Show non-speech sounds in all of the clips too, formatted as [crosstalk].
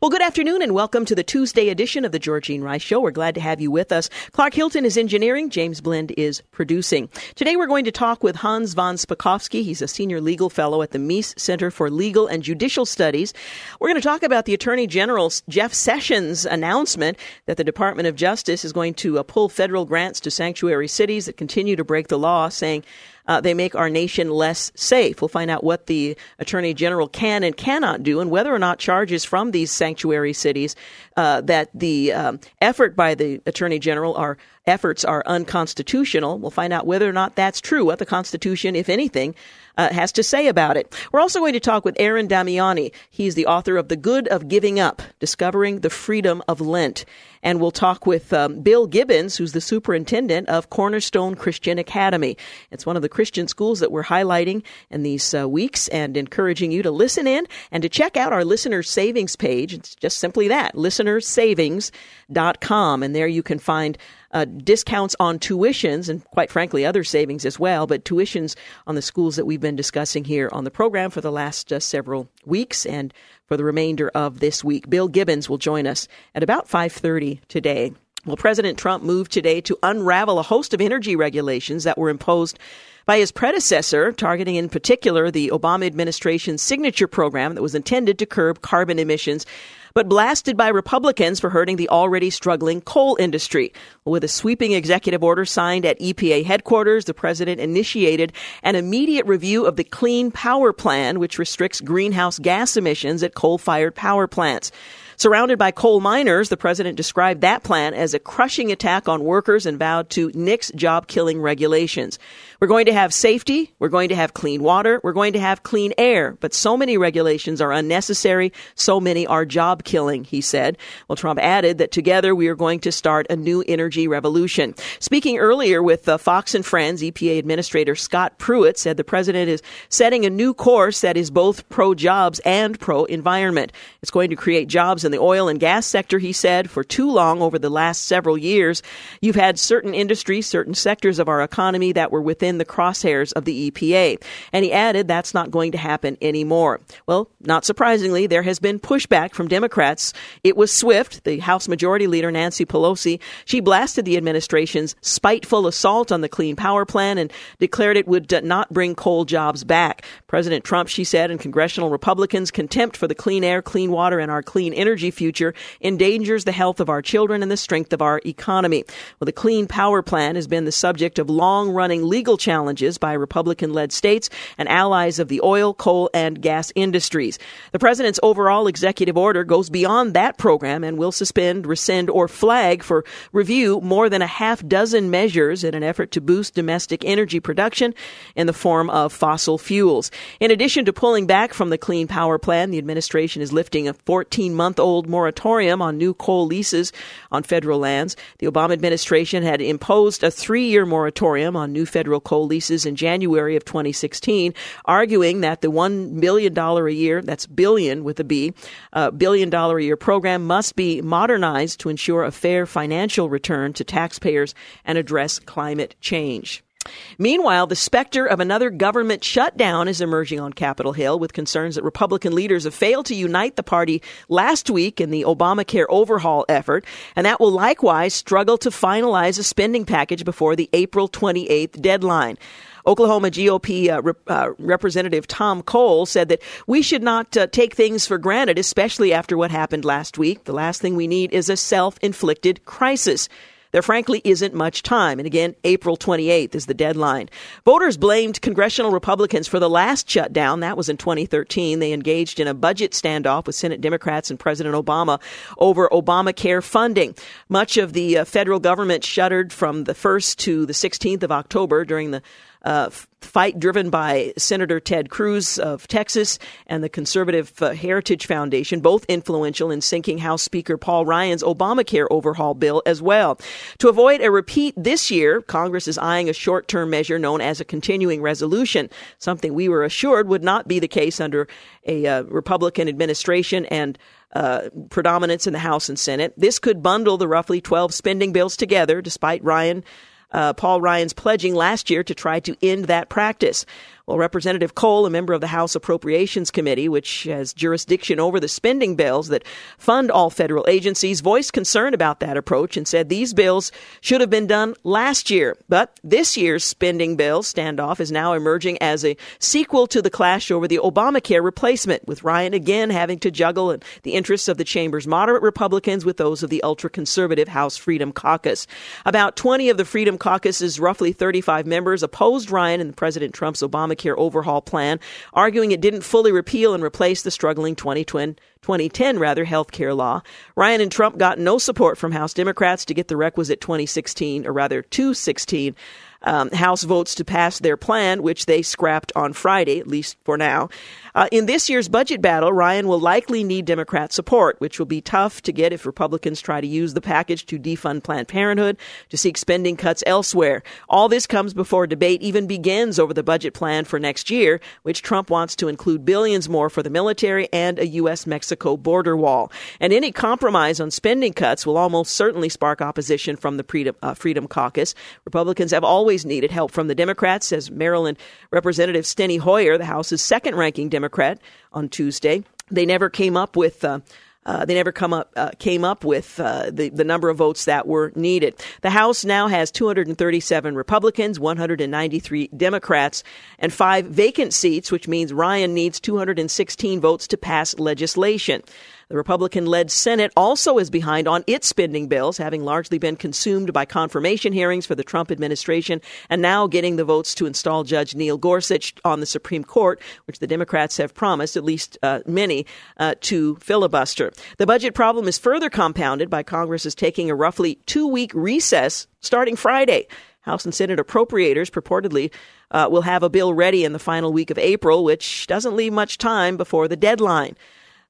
Well, good afternoon and welcome to the Tuesday edition of the Georgene Rice Show. We're glad to have you with us. Clark Hilton is engineering, James Blend is producing. Today we're going to talk with Hans von Spakovsky. He's a senior legal fellow at the Meese Center for Legal and Judicial Studies. We're going to talk about the Attorney General Jeff Sessions' announcement that the Department of Justice is going to uh, pull federal grants to sanctuary cities that continue to break the law, saying uh, they make our nation less safe. We'll find out what the Attorney General can and cannot do, and whether or not charges from these sanctuary cities uh, that the um, effort by the Attorney General are efforts are unconstitutional. We'll find out whether or not that's true, what the Constitution, if anything, uh, has to say about it. We're also going to talk with Aaron Damiani. He's the author of The Good of Giving Up Discovering the Freedom of Lent. And we'll talk with um, Bill Gibbons, who's the superintendent of Cornerstone Christian Academy. It's one of the Christian schools that we're highlighting in these uh, weeks and encouraging you to listen in and to check out our listener savings page. It's just simply that, listenersavings.com. And there you can find uh, discounts on tuitions and, quite frankly, other savings as well, but tuitions on the schools that we've been discussing here on the program for the last uh, several weeks and for the remainder of this week. Bill Gibbons will join us at about 5:30 today. Well, President Trump moved today to unravel a host of energy regulations that were imposed by his predecessor, targeting in particular the Obama administration's signature program that was intended to curb carbon emissions but blasted by Republicans for hurting the already struggling coal industry. With a sweeping executive order signed at EPA headquarters, the president initiated an immediate review of the Clean Power Plan, which restricts greenhouse gas emissions at coal fired power plants. Surrounded by coal miners, the president described that plan as a crushing attack on workers and vowed to nix job killing regulations. We're going to have safety. We're going to have clean water. We're going to have clean air. But so many regulations are unnecessary. So many are job killing, he said. Well, Trump added that together we are going to start a new energy revolution. Speaking earlier with uh, Fox and Friends, EPA Administrator Scott Pruitt said the president is setting a new course that is both pro jobs and pro environment. It's going to create jobs in the oil and gas sector, he said. For too long over the last several years, you've had certain industries, certain sectors of our economy that were within the crosshairs of the EPA. And he added that's not going to happen anymore. Well, not surprisingly, there has been pushback from Democrats. It was swift. The House Majority Leader, Nancy Pelosi, she blasted the administration's spiteful assault on the Clean Power Plan and declared it would not bring coal jobs back. President Trump, she said, and congressional Republicans' contempt for the clean air, clean water, and our clean energy future endangers the health of our children and the strength of our economy. Well, the Clean Power Plan has been the subject of long running legal legal challenges by Republican led states and allies of the oil, coal, and gas industries. The president's overall executive order goes beyond that program and will suspend, rescind, or flag for review more than a half dozen measures in an effort to boost domestic energy production in the form of fossil fuels. In addition to pulling back from the Clean Power Plan, the administration is lifting a 14 month old moratorium on new coal leases on federal lands. The Obama administration had imposed a three year moratorium on new federal coal leases in January of 2016, arguing that the $1 billion a year, that's billion with a B, uh, billion dollar a year program must be modernized to ensure a fair financial return to taxpayers and address climate change. Meanwhile, the specter of another government shutdown is emerging on Capitol Hill with concerns that Republican leaders have failed to unite the party last week in the Obamacare overhaul effort, and that will likewise struggle to finalize a spending package before the April 28th deadline. Oklahoma GOP uh, rep, uh, Representative Tom Cole said that we should not uh, take things for granted, especially after what happened last week. The last thing we need is a self inflicted crisis. There frankly isn't much time. And again, April 28th is the deadline. Voters blamed congressional Republicans for the last shutdown. That was in 2013. They engaged in a budget standoff with Senate Democrats and President Obama over Obamacare funding. Much of the uh, federal government shuttered from the 1st to the 16th of October during the uh, fight driven by Senator Ted Cruz of Texas and the Conservative uh, Heritage Foundation, both influential in sinking House Speaker Paul Ryan's Obamacare overhaul bill as well. To avoid a repeat this year, Congress is eyeing a short term measure known as a continuing resolution, something we were assured would not be the case under a uh, Republican administration and uh, predominance in the House and Senate. This could bundle the roughly 12 spending bills together, despite Ryan uh, Paul Ryan's pledging last year to try to end that practice. Well, Representative Cole, a member of the House Appropriations Committee, which has jurisdiction over the spending bills that fund all federal agencies, voiced concern about that approach and said these bills should have been done last year. But this year's spending bill standoff is now emerging as a sequel to the clash over the Obamacare replacement, with Ryan again having to juggle the interests of the chamber's moderate Republicans with those of the ultra conservative House Freedom Caucus. About 20 of the Freedom Caucus's roughly 35 members opposed Ryan and President Trump's Obamacare Obamacare overhaul plan, arguing it didn't fully repeal and replace the struggling 2010, 2010 rather health care law. Ryan and Trump got no support from House Democrats to get the requisite 2016 or rather 216 um, House votes to pass their plan, which they scrapped on Friday, at least for now. Uh, in this year's budget battle, Ryan will likely need Democrat support, which will be tough to get if Republicans try to use the package to defund Planned Parenthood, to seek spending cuts elsewhere. All this comes before debate even begins over the budget plan for next year, which Trump wants to include billions more for the military and a U.S. Mexico border wall. And any compromise on spending cuts will almost certainly spark opposition from the Freedom, uh, Freedom Caucus. Republicans have always needed help from the Democrats, says Maryland Representative Steny Hoyer, the House's second ranking Democrat Democrat on Tuesday. They never came up with. Uh, uh, they never come up uh, came up with uh, the the number of votes that were needed. The House now has 237 Republicans, 193 Democrats, and five vacant seats, which means Ryan needs 216 votes to pass legislation. The Republican led Senate also is behind on its spending bills, having largely been consumed by confirmation hearings for the Trump administration and now getting the votes to install Judge Neil Gorsuch on the Supreme Court, which the Democrats have promised, at least uh, many, uh, to filibuster. The budget problem is further compounded by Congress's taking a roughly two week recess starting Friday. House and Senate appropriators purportedly uh, will have a bill ready in the final week of April, which doesn't leave much time before the deadline.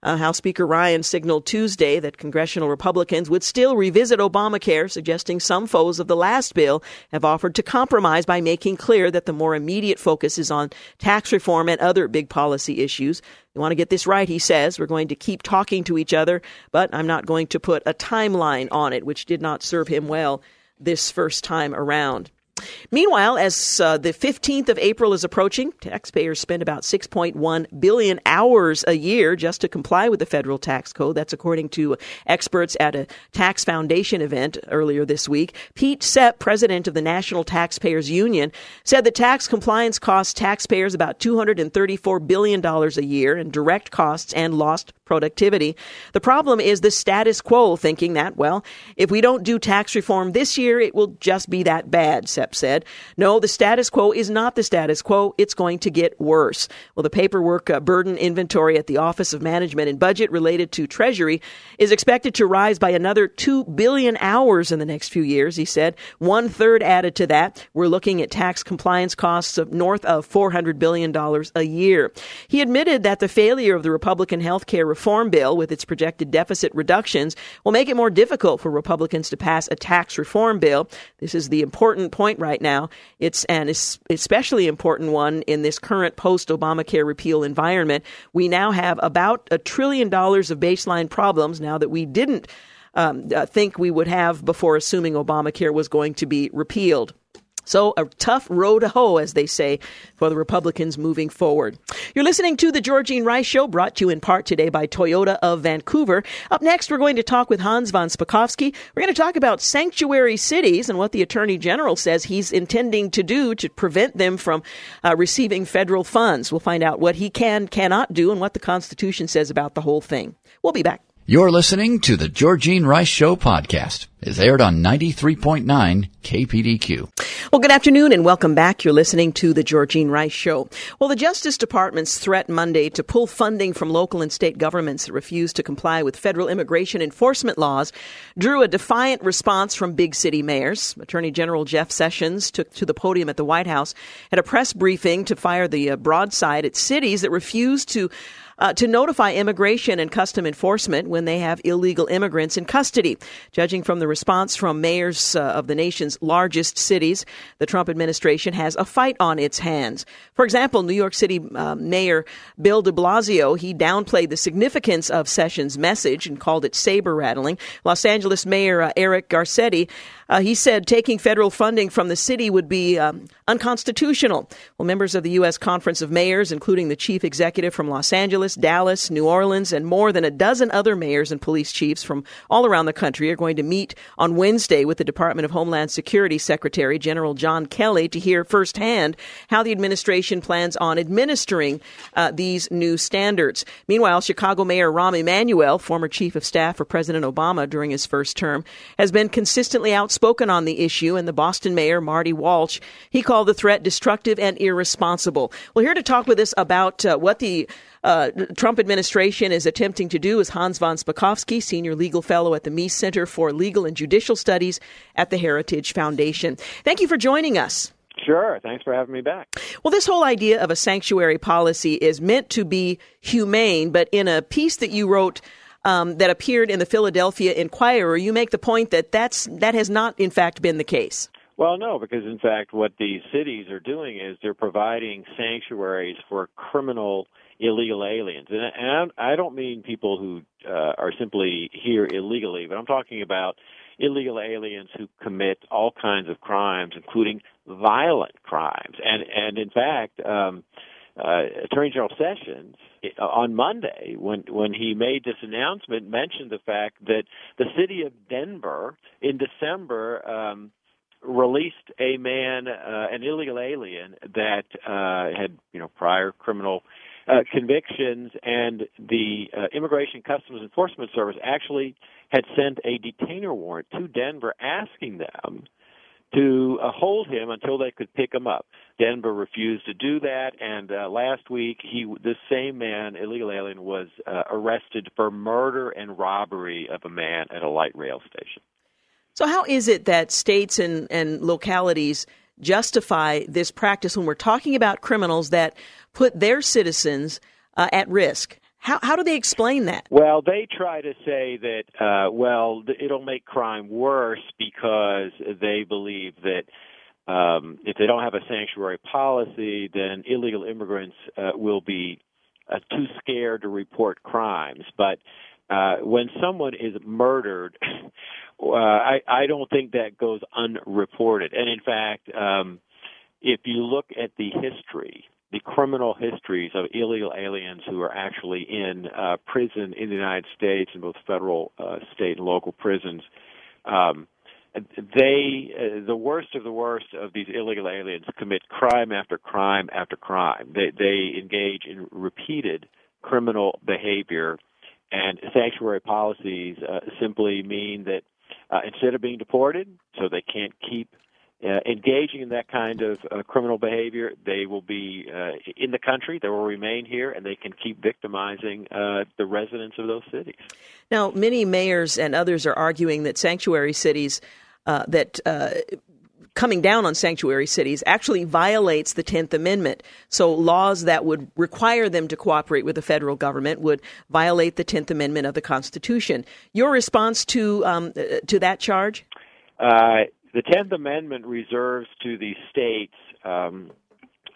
Uh, House Speaker Ryan signaled Tuesday that congressional Republicans would still revisit Obamacare, suggesting some foes of the last bill have offered to compromise by making clear that the more immediate focus is on tax reform and other big policy issues. You want to get this right, he says. We're going to keep talking to each other, but I'm not going to put a timeline on it, which did not serve him well this first time around. Meanwhile, as uh, the 15th of April is approaching, taxpayers spend about 6.1 billion hours a year just to comply with the federal tax code. That's according to experts at a tax foundation event earlier this week. Pete Sepp, president of the National Taxpayers Union, said that tax compliance costs taxpayers about $234 billion a year in direct costs and lost productivity. The problem is the status quo thinking that, well, if we don't do tax reform this year, it will just be that bad, Sepp said. No, the status quo is not the status quo. It's going to get worse. Well, the paperwork uh, burden inventory at the Office of Management and Budget related to Treasury is expected to rise by another 2 billion hours in the next few years, he said. One third added to that. We're looking at tax compliance costs of north of $400 billion a year. He admitted that the failure of the Republican health care reform bill with its projected deficit reductions will make it more difficult for Republicans to pass a tax reform bill. This is the important point right now. It's an especially important one in this current post Obamacare repeal environment. We now have about a trillion dollars of baseline problems now that we didn't um, uh, think we would have before assuming Obamacare was going to be repealed. So, a tough road to hoe, as they say, for the Republicans moving forward. You're listening to The Georgene Rice Show, brought to you in part today by Toyota of Vancouver. Up next, we're going to talk with Hans von Spakovsky. We're going to talk about sanctuary cities and what the Attorney General says he's intending to do to prevent them from uh, receiving federal funds. We'll find out what he can, cannot do, and what the Constitution says about the whole thing. We'll be back. You're listening to the Georgene Rice Show podcast. It's aired on 93.9 KPDQ. Well, good afternoon and welcome back. You're listening to the Georgene Rice Show. Well, the Justice Department's threat Monday to pull funding from local and state governments that refuse to comply with federal immigration enforcement laws drew a defiant response from big city mayors. Attorney General Jeff Sessions took to the podium at the White House at a press briefing to fire the uh, broadside at cities that refuse to uh, to notify immigration and custom enforcement when they have illegal immigrants in custody. Judging from the response from mayors uh, of the nation's largest cities, the Trump administration has a fight on its hands. For example, New York City uh, Mayor Bill de Blasio, he downplayed the significance of Sessions' message and called it saber rattling. Los Angeles Mayor uh, Eric Garcetti uh, he said taking federal funding from the city would be um, unconstitutional. Well, members of the U.S. Conference of Mayors, including the chief executive from Los Angeles, Dallas, New Orleans, and more than a dozen other mayors and police chiefs from all around the country, are going to meet on Wednesday with the Department of Homeland Security Secretary General John Kelly to hear firsthand how the administration plans on administering uh, these new standards. Meanwhile, Chicago Mayor Rahm Emanuel, former chief of staff for President Obama during his first term, has been consistently outspoken outspoken on the issue, and the Boston mayor, Marty Walsh, he called the threat destructive and irresponsible. Well, here to talk with us about uh, what the uh, Trump administration is attempting to do is Hans von Spakovsky, senior legal fellow at the Meese Center for Legal and Judicial Studies at the Heritage Foundation. Thank you for joining us. Sure. Thanks for having me back. Well, this whole idea of a sanctuary policy is meant to be humane, but in a piece that you wrote um, that appeared in the Philadelphia Inquirer, you make the point that that's that has not, in fact, been the case. Well, no, because in fact, what these cities are doing is they're providing sanctuaries for criminal illegal aliens, and I don't mean people who uh, are simply here illegally, but I'm talking about illegal aliens who commit all kinds of crimes, including violent crimes, and and in fact. Um, uh, Attorney General Sessions uh, on Monday, when when he made this announcement, mentioned the fact that the city of Denver in December um, released a man, uh, an illegal alien that uh, had you know prior criminal uh, convictions, and the uh, Immigration Customs Enforcement Service actually had sent a detainer warrant to Denver asking them to uh, hold him until they could pick him up. Denver refused to do that, and uh, last week, he this same man, illegal alien, was uh, arrested for murder and robbery of a man at a light rail station. So, how is it that states and, and localities justify this practice when we're talking about criminals that put their citizens uh, at risk? How how do they explain that? Well, they try to say that uh, well, it'll make crime worse because they believe that um, if they don't have a sanctuary policy, then illegal immigrants uh, will be uh, too scared to report crimes. But uh, when someone is murdered, [laughs] uh, I, I don't think that goes unreported. And in fact, um, if you look at the history the criminal histories of illegal aliens who are actually in uh, prison in the United States in both federal, uh, state, and local prisons. Um, they, uh, the worst of the worst of these illegal aliens, commit crime after crime after crime. They, they engage in repeated criminal behavior, and sanctuary policies uh, simply mean that uh, instead of being deported, so they can't keep uh, engaging in that kind of uh, criminal behavior, they will be uh, in the country. They will remain here, and they can keep victimizing uh, the residents of those cities. Now, many mayors and others are arguing that sanctuary cities uh, that. Uh, coming down on sanctuary cities actually violates the 10th Amendment. So laws that would require them to cooperate with the federal government would violate the 10th Amendment of the Constitution. Your response to um, to that charge? Uh, the Tenth Amendment reserves to the states um,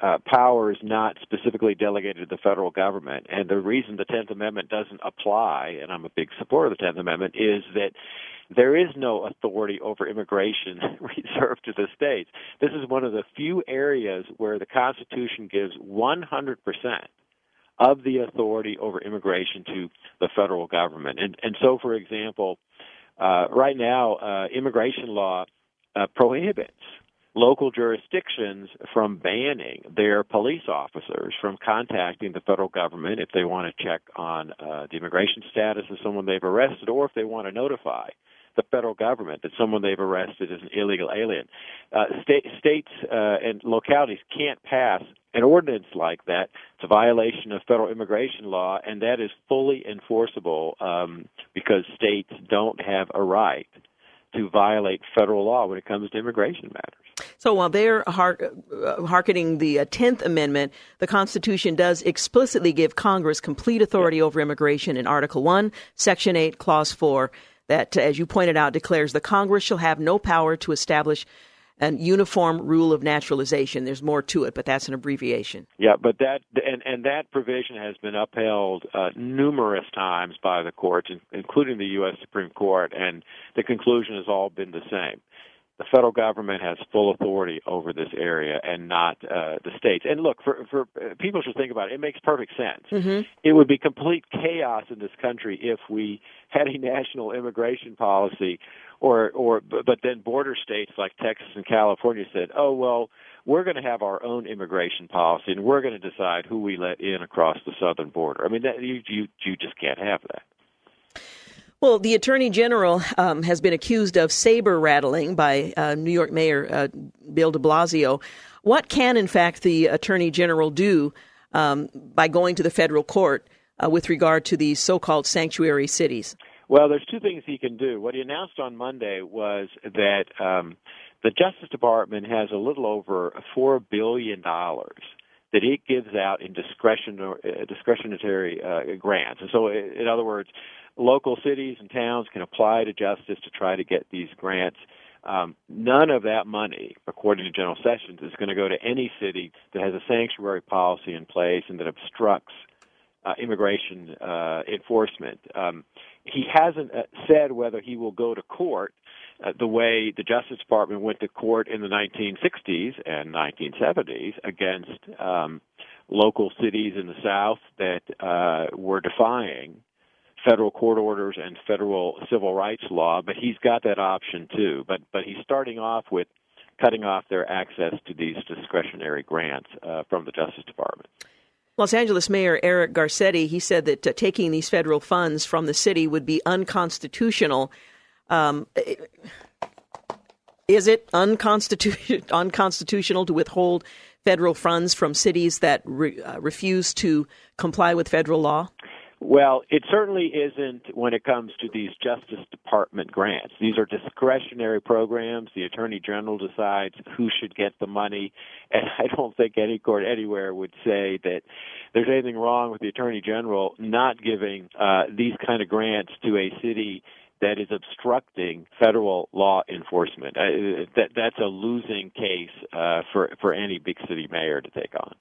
uh, powers not specifically delegated to the federal government. And the reason the Tenth Amendment doesn't apply, and I'm a big supporter of the Tenth Amendment, is that there is no authority over immigration [laughs] reserved to the states. This is one of the few areas where the Constitution gives 100% of the authority over immigration to the federal government. And, and so, for example, uh, right now, uh, immigration law uh, prohibits local jurisdictions from banning their police officers from contacting the federal government if they want to check on uh, the immigration status of someone they've arrested or if they want to notify the federal government that someone they've arrested is an illegal alien. Uh, state, states uh, and localities can't pass an ordinance like that. It's a violation of federal immigration law, and that is fully enforceable um, because states don't have a right to violate federal law when it comes to immigration matters. So while they're har- uh, harkening the uh, 10th Amendment, the Constitution does explicitly give Congress complete authority over immigration in Article 1, Section 8, Clause 4, that, as you pointed out, declares the Congress shall have no power to establish an uniform rule of naturalization. There's more to it, but that's an abbreviation. Yeah, but that and and that provision has been upheld uh, numerous times by the courts, including the U.S. Supreme Court, and the conclusion has all been the same. The federal government has full authority over this area, and not uh, the states. And look, for for uh, people should think about it. It makes perfect sense. Mm-hmm. It would be complete chaos in this country if we had a national immigration policy or or but then border states like Texas and California said, "Oh well, we're going to have our own immigration policy and we're going to decide who we let in across the southern border." I mean, that, you you you just can't have that. Well, the Attorney General um, has been accused of saber rattling by uh, New York Mayor uh, Bill de Blasio. What can, in fact, the Attorney General do um, by going to the federal court uh, with regard to these so called sanctuary cities? Well, there's two things he can do. What he announced on Monday was that um, the Justice Department has a little over four billion dollars that it gives out in discretionary, uh, discretionary uh, grants. And so, in other words, local cities and towns can apply to justice to try to get these grants. Um, none of that money, according to General Sessions, is going to go to any city that has a sanctuary policy in place and that obstructs uh, immigration uh, enforcement. Um, he hasn't uh, said whether he will go to court uh, the way the Justice Department went to court in the 1960s and 1970s against um, local cities in the South that uh, were defying federal court orders and federal civil rights law. But he's got that option too. But but he's starting off with cutting off their access to these discretionary grants uh, from the Justice Department. Los Angeles Mayor Eric Garcetti, he said that uh, taking these federal funds from the city would be unconstitutional. Um, is it unconstitu- [laughs] unconstitutional to withhold federal funds from cities that re- uh, refuse to comply with federal law? Well, it certainly isn't when it comes to these Justice Department grants. These are discretionary programs. The Attorney General decides who should get the money. And [laughs] I don't think any court anywhere would say that there's anything wrong with the Attorney General not giving uh, these kind of grants to a city that is obstructing federal law enforcement. Uh, that, that's a losing case uh, for, for any big city mayor to take on.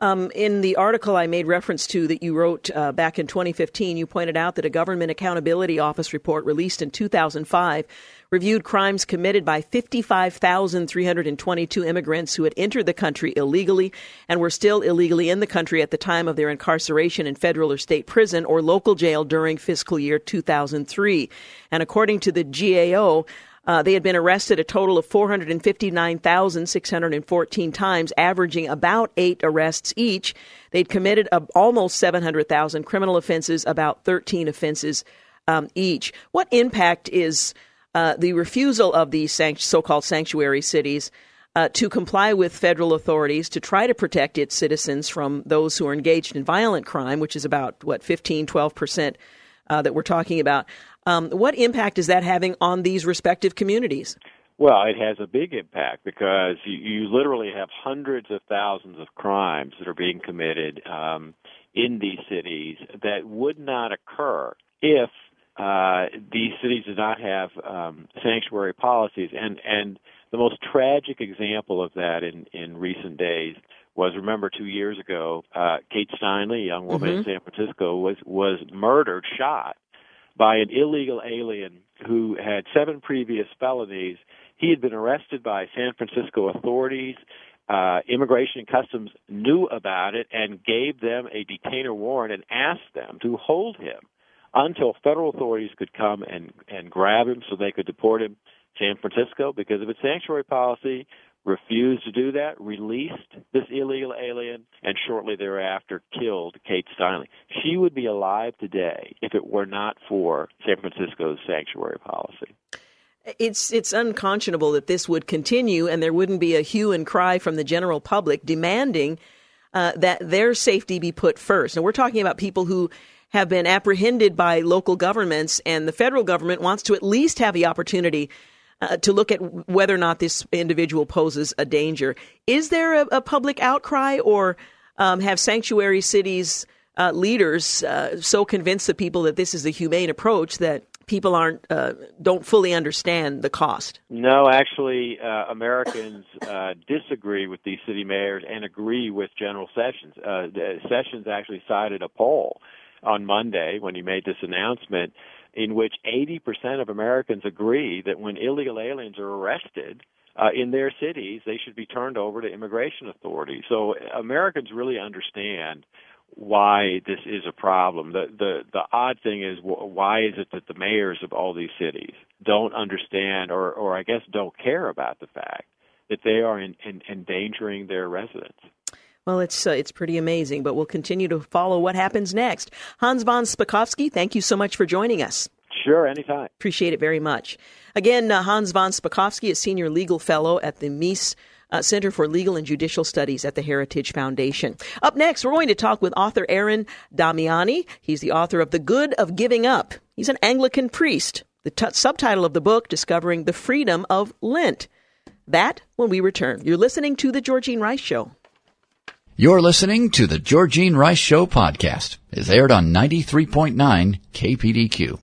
Um, in the article I made reference to that you wrote uh, back in 2015, you pointed out that a Government Accountability Office report released in 2005 reviewed crimes committed by 55,322 immigrants who had entered the country illegally and were still illegally in the country at the time of their incarceration in federal or state prison or local jail during fiscal year 2003. And according to the GAO, uh, they had been arrested a total of 459,614 times, averaging about eight arrests each. They'd committed uh, almost 700,000 criminal offenses, about 13 offenses um, each. What impact is uh, the refusal of these sanct- so-called sanctuary cities uh, to comply with federal authorities to try to protect its citizens from those who are engaged in violent crime, which is about what 15, 12 percent uh, that we're talking about. Um, what impact is that having on these respective communities? Well, it has a big impact because you, you literally have hundreds of thousands of crimes that are being committed um, in these cities that would not occur if uh, these cities do not have um, sanctuary policies. And and the most tragic example of that in in recent days was remember two years ago, uh, Kate Steinle, a young woman mm-hmm. in San Francisco, was was murdered, shot by an illegal alien who had seven previous felonies. He had been arrested by San Francisco authorities. Uh, Immigration and Customs knew about it and gave them a detainer warrant and asked them to hold him until federal authorities could come and, and grab him so they could deport him. San Francisco, because of its sanctuary policy, refused to do that, released this illegal alien, and shortly thereafter killed Kate Steinle. She would be alive today if it were not for San Francisco's sanctuary policy. It's it's unconscionable that this would continue, and there wouldn't be a hue and cry from the general public demanding uh, that their safety be put first. And we're talking about people who have been apprehended by local governments, and the federal government wants to at least have the opportunity uh, to look at whether or not this individual poses a danger. Is there a, a public outcry, or um, have sanctuary cities uh, leaders uh, so convinced the people that this is a humane approach that people aren't uh, don't fully understand the cost? No, actually, uh, Americans uh, disagree with these city mayors and agree with General Sessions. Sessions actually cited a poll on Monday when he made this announcement in which 80% of Americans agree that when illegal aliens are arrested uh, in their cities, they should be turned over to immigration authorities. So Americans really understand why this is a problem. The the the odd thing is why is it that the mayors of all these cities don't understand or or I guess don't care about the fact that they are in, in, endangering their residents. Well, it's uh, it's pretty amazing, but we'll continue to follow what happens next. Hans von Spakovsky, thank you so much for joining us. Sure, anytime. Appreciate it very much. Again, uh, Hans von Spakovsky is senior legal fellow at the Meese uh, Center for Legal and Judicial Studies at the Heritage Foundation. Up next, we're going to talk with author Aaron Damiani. He's the author of The Good of Giving Up. He's an Anglican priest. The t- subtitle of the book, Discovering the Freedom of Lent. That when we return. You're listening to The Georgene Rice Show. You're listening to the Georgene Rice Show podcast. It's aired on 93.9 KPDQ.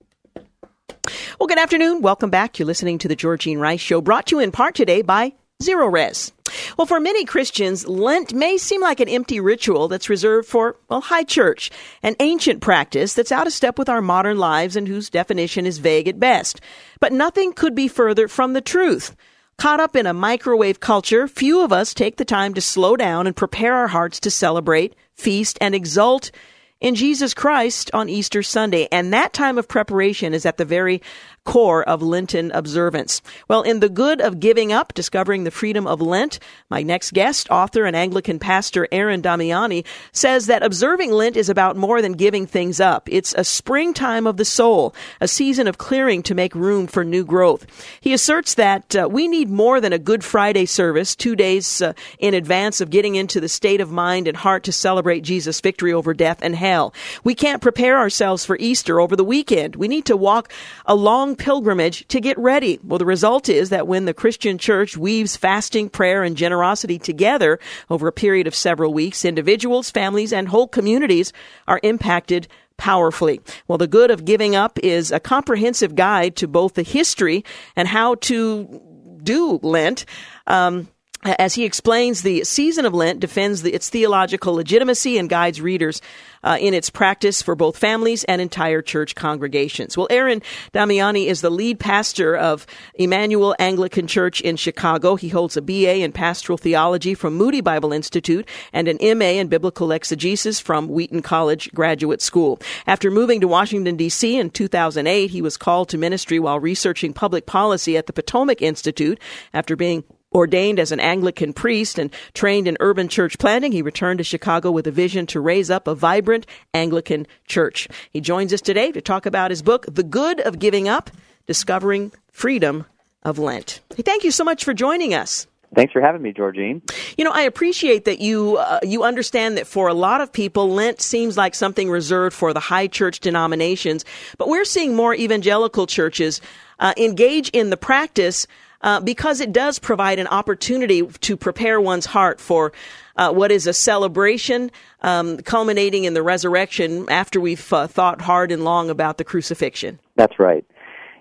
Well, good afternoon. Welcome back. You're listening to the Georgene Rice Show, brought to you in part today by Zerorez. Well, for many Christians, Lent may seem like an empty ritual that's reserved for, well, high church, an ancient practice that's out of step with our modern lives and whose definition is vague at best. But nothing could be further from the truth. Caught up in a microwave culture, few of us take the time to slow down and prepare our hearts to celebrate, feast, and exult in Jesus Christ on Easter Sunday. And that time of preparation is at the very core of Lenten observance. Well, in The Good of Giving Up, Discovering the Freedom of Lent, my next guest, author and Anglican pastor Aaron Damiani, says that observing Lent is about more than giving things up. It's a springtime of the soul, a season of clearing to make room for new growth. He asserts that uh, we need more than a Good Friday service, two days uh, in advance of getting into the state of mind and heart to celebrate Jesus' victory over death and hell. We can't prepare ourselves for Easter over the weekend. We need to walk along long pilgrimage to get ready. Well, the result is that when the Christian church weaves fasting, prayer, and generosity together over a period of several weeks, individuals, families, and whole communities are impacted powerfully. Well, the good of giving up is a comprehensive guide to both the history and how to do Lent. Um, as he explains, the season of Lent defends the, its theological legitimacy and guides readers uh, in its practice for both families and entire church congregations. Well, Aaron Damiani is the lead pastor of Immanuel Anglican Church in Chicago. He holds a BA in pastoral theology from Moody Bible Institute and an MA in biblical exegesis from Wheaton College Graduate School. After moving to Washington, D.C. in 2008, he was called to ministry while researching public policy at the Potomac Institute after being Ordained as an Anglican priest and trained in urban church planning, he returned to Chicago with a vision to raise up a vibrant Anglican church. He joins us today to talk about his book, The Good of Giving Up Discovering Freedom of Lent. Hey, thank you so much for joining us. Thanks for having me, Georgene. You know, I appreciate that you uh, you understand that for a lot of people, Lent seems like something reserved for the high church denominations, but we're seeing more evangelical churches uh, engage in the practice uh, because it does provide an opportunity to prepare one's heart for uh, what is a celebration um, culminating in the resurrection after we've uh, thought hard and long about the crucifixion. That's right.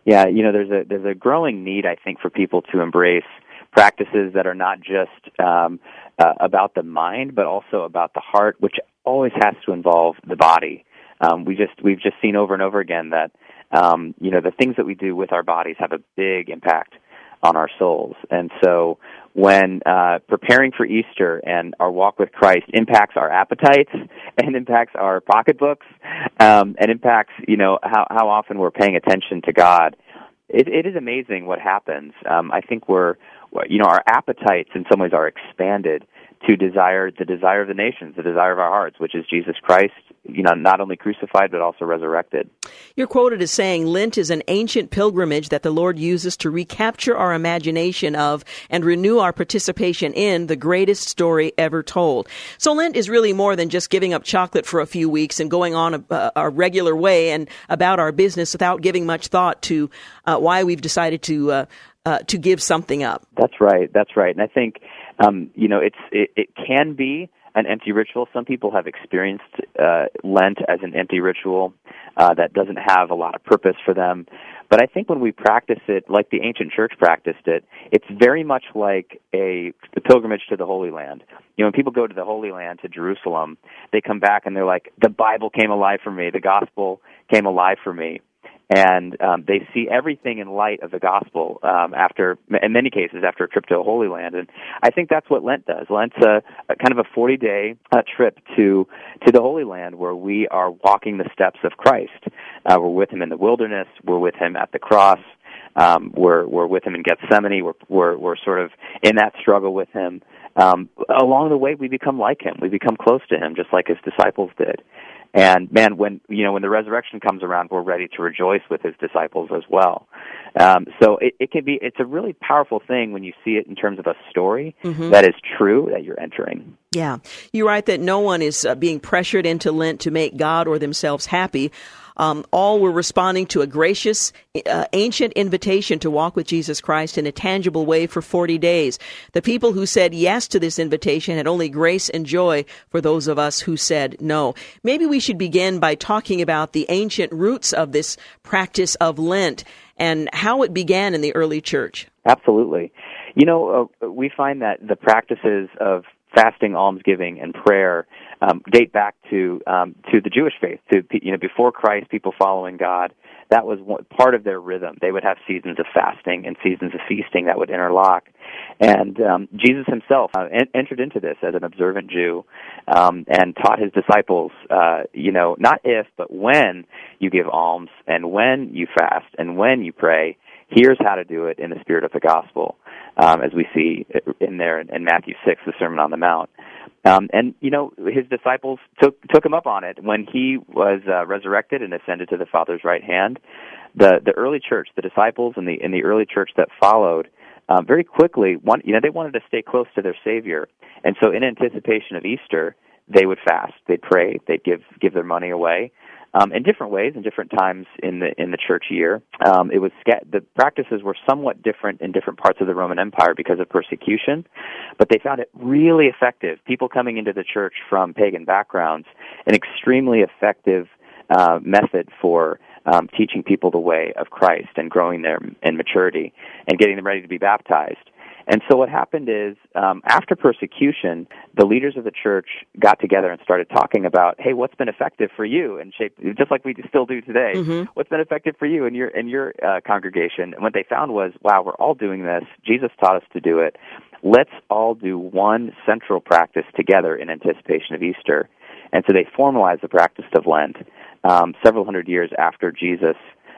Yeah, you know, there's a there's a growing need, I think, for people to embrace practices that are not just um, uh, about the mind, but also about the heart, which always has to involve the body. Um, we just we've just seen over and over again that um, you know the things that we do with our bodies have a big impact on our souls. And so when uh, preparing for Easter and our walk with Christ impacts our appetites [laughs] and impacts our pocketbooks um, and impacts, you know, how, how often we're paying attention to God, it, it is amazing what happens. Um, I think we're, you know, our appetites in some ways are expanded to desire the desire of the nations, the desire of our hearts, which is Jesus Christ, you know, not only crucified but also resurrected. You're quoted as saying Lent is an ancient pilgrimage that the Lord uses to recapture our imagination of and renew our participation in the greatest story ever told. So Lent is really more than just giving up chocolate for a few weeks and going on a, a regular way and about our business without giving much thought to uh, why we've decided to uh, uh, to give something up. That's right. That's right. And I think um, you know it's it, it can be an empty ritual. Some people have experienced uh, Lent as an empty ritual uh, that doesn't have a lot of purpose for them. But I think when we practice it like the ancient church practiced it, it's very much like a the pilgrimage to the Holy Land. You know, when people go to the Holy Land to Jerusalem, they come back and they're like, "The Bible came alive for me. The gospel came alive for me." And um, they see everything in light of the gospel um, after, in many cases, after a trip to the Holy Land. And I think that's what Lent does. Lent's a, a kind of a 40 day uh, trip to to the Holy Land where we are walking the steps of Christ. Uh, we're with Him in the wilderness. We're with Him at the cross. Um, we're we're with Him in Gethsemane. We're we're we're sort of in that struggle with Him. Um, along the way, we become like Him. We become close to Him, just like His disciples did. And man, when you know when the resurrection comes around, we're ready to rejoice with his disciples as well. Um, so it, it can be it's a really powerful thing when you see it in terms of a story mm-hmm. that is true that you're entering. Yeah, you write that no one is uh, being pressured into Lent to make God or themselves happy. Um, all were responding to a gracious, uh, ancient invitation to walk with Jesus Christ in a tangible way for 40 days. The people who said yes to this invitation had only grace and joy for those of us who said no. Maybe we should begin by talking about the ancient roots of this practice of Lent and how it began in the early church. Absolutely. You know, uh, we find that the practices of fasting, almsgiving, and prayer um, date back to um, to the Jewish faith. To you know, before Christ, people following God, that was part of their rhythm. They would have seasons of fasting and seasons of feasting that would interlock. And um, Jesus himself uh, en- entered into this as an observant Jew um, and taught his disciples, uh, you know, not if, but when you give alms and when you fast and when you pray. Here's how to do it in the spirit of the gospel um, as we see in there in Matthew 6, the Sermon on the Mount. Um, and you know his disciples took took him up on it when he was uh, resurrected and ascended to the Father's right hand. The the early church, the disciples and the in the early church that followed, uh, very quickly, one, you know, they wanted to stay close to their Savior, and so in anticipation of Easter, they would fast, they'd pray, they'd give give their money away, um, in different ways in different times in the in the church year. Um, it was the practices were somewhat different in different parts of the Roman Empire because of persecution, but they found it really effective. People coming into the church from pagan backgrounds, an extremely effective uh, method for um, teaching people the way of Christ and growing them in maturity and getting them ready to be baptized. And so what happened is, um, after persecution, the leaders of the church got together and started talking about, hey, what's been effective for you, and shape just like we still do today. Mm-hmm. What's been effective for you in your in your uh, congregation? And what they found was, wow, we're all doing this. Jesus taught us to do it. Let's all do one central practice together in anticipation of Easter. And so they formalized the practice of Lent um, several hundred years after Jesus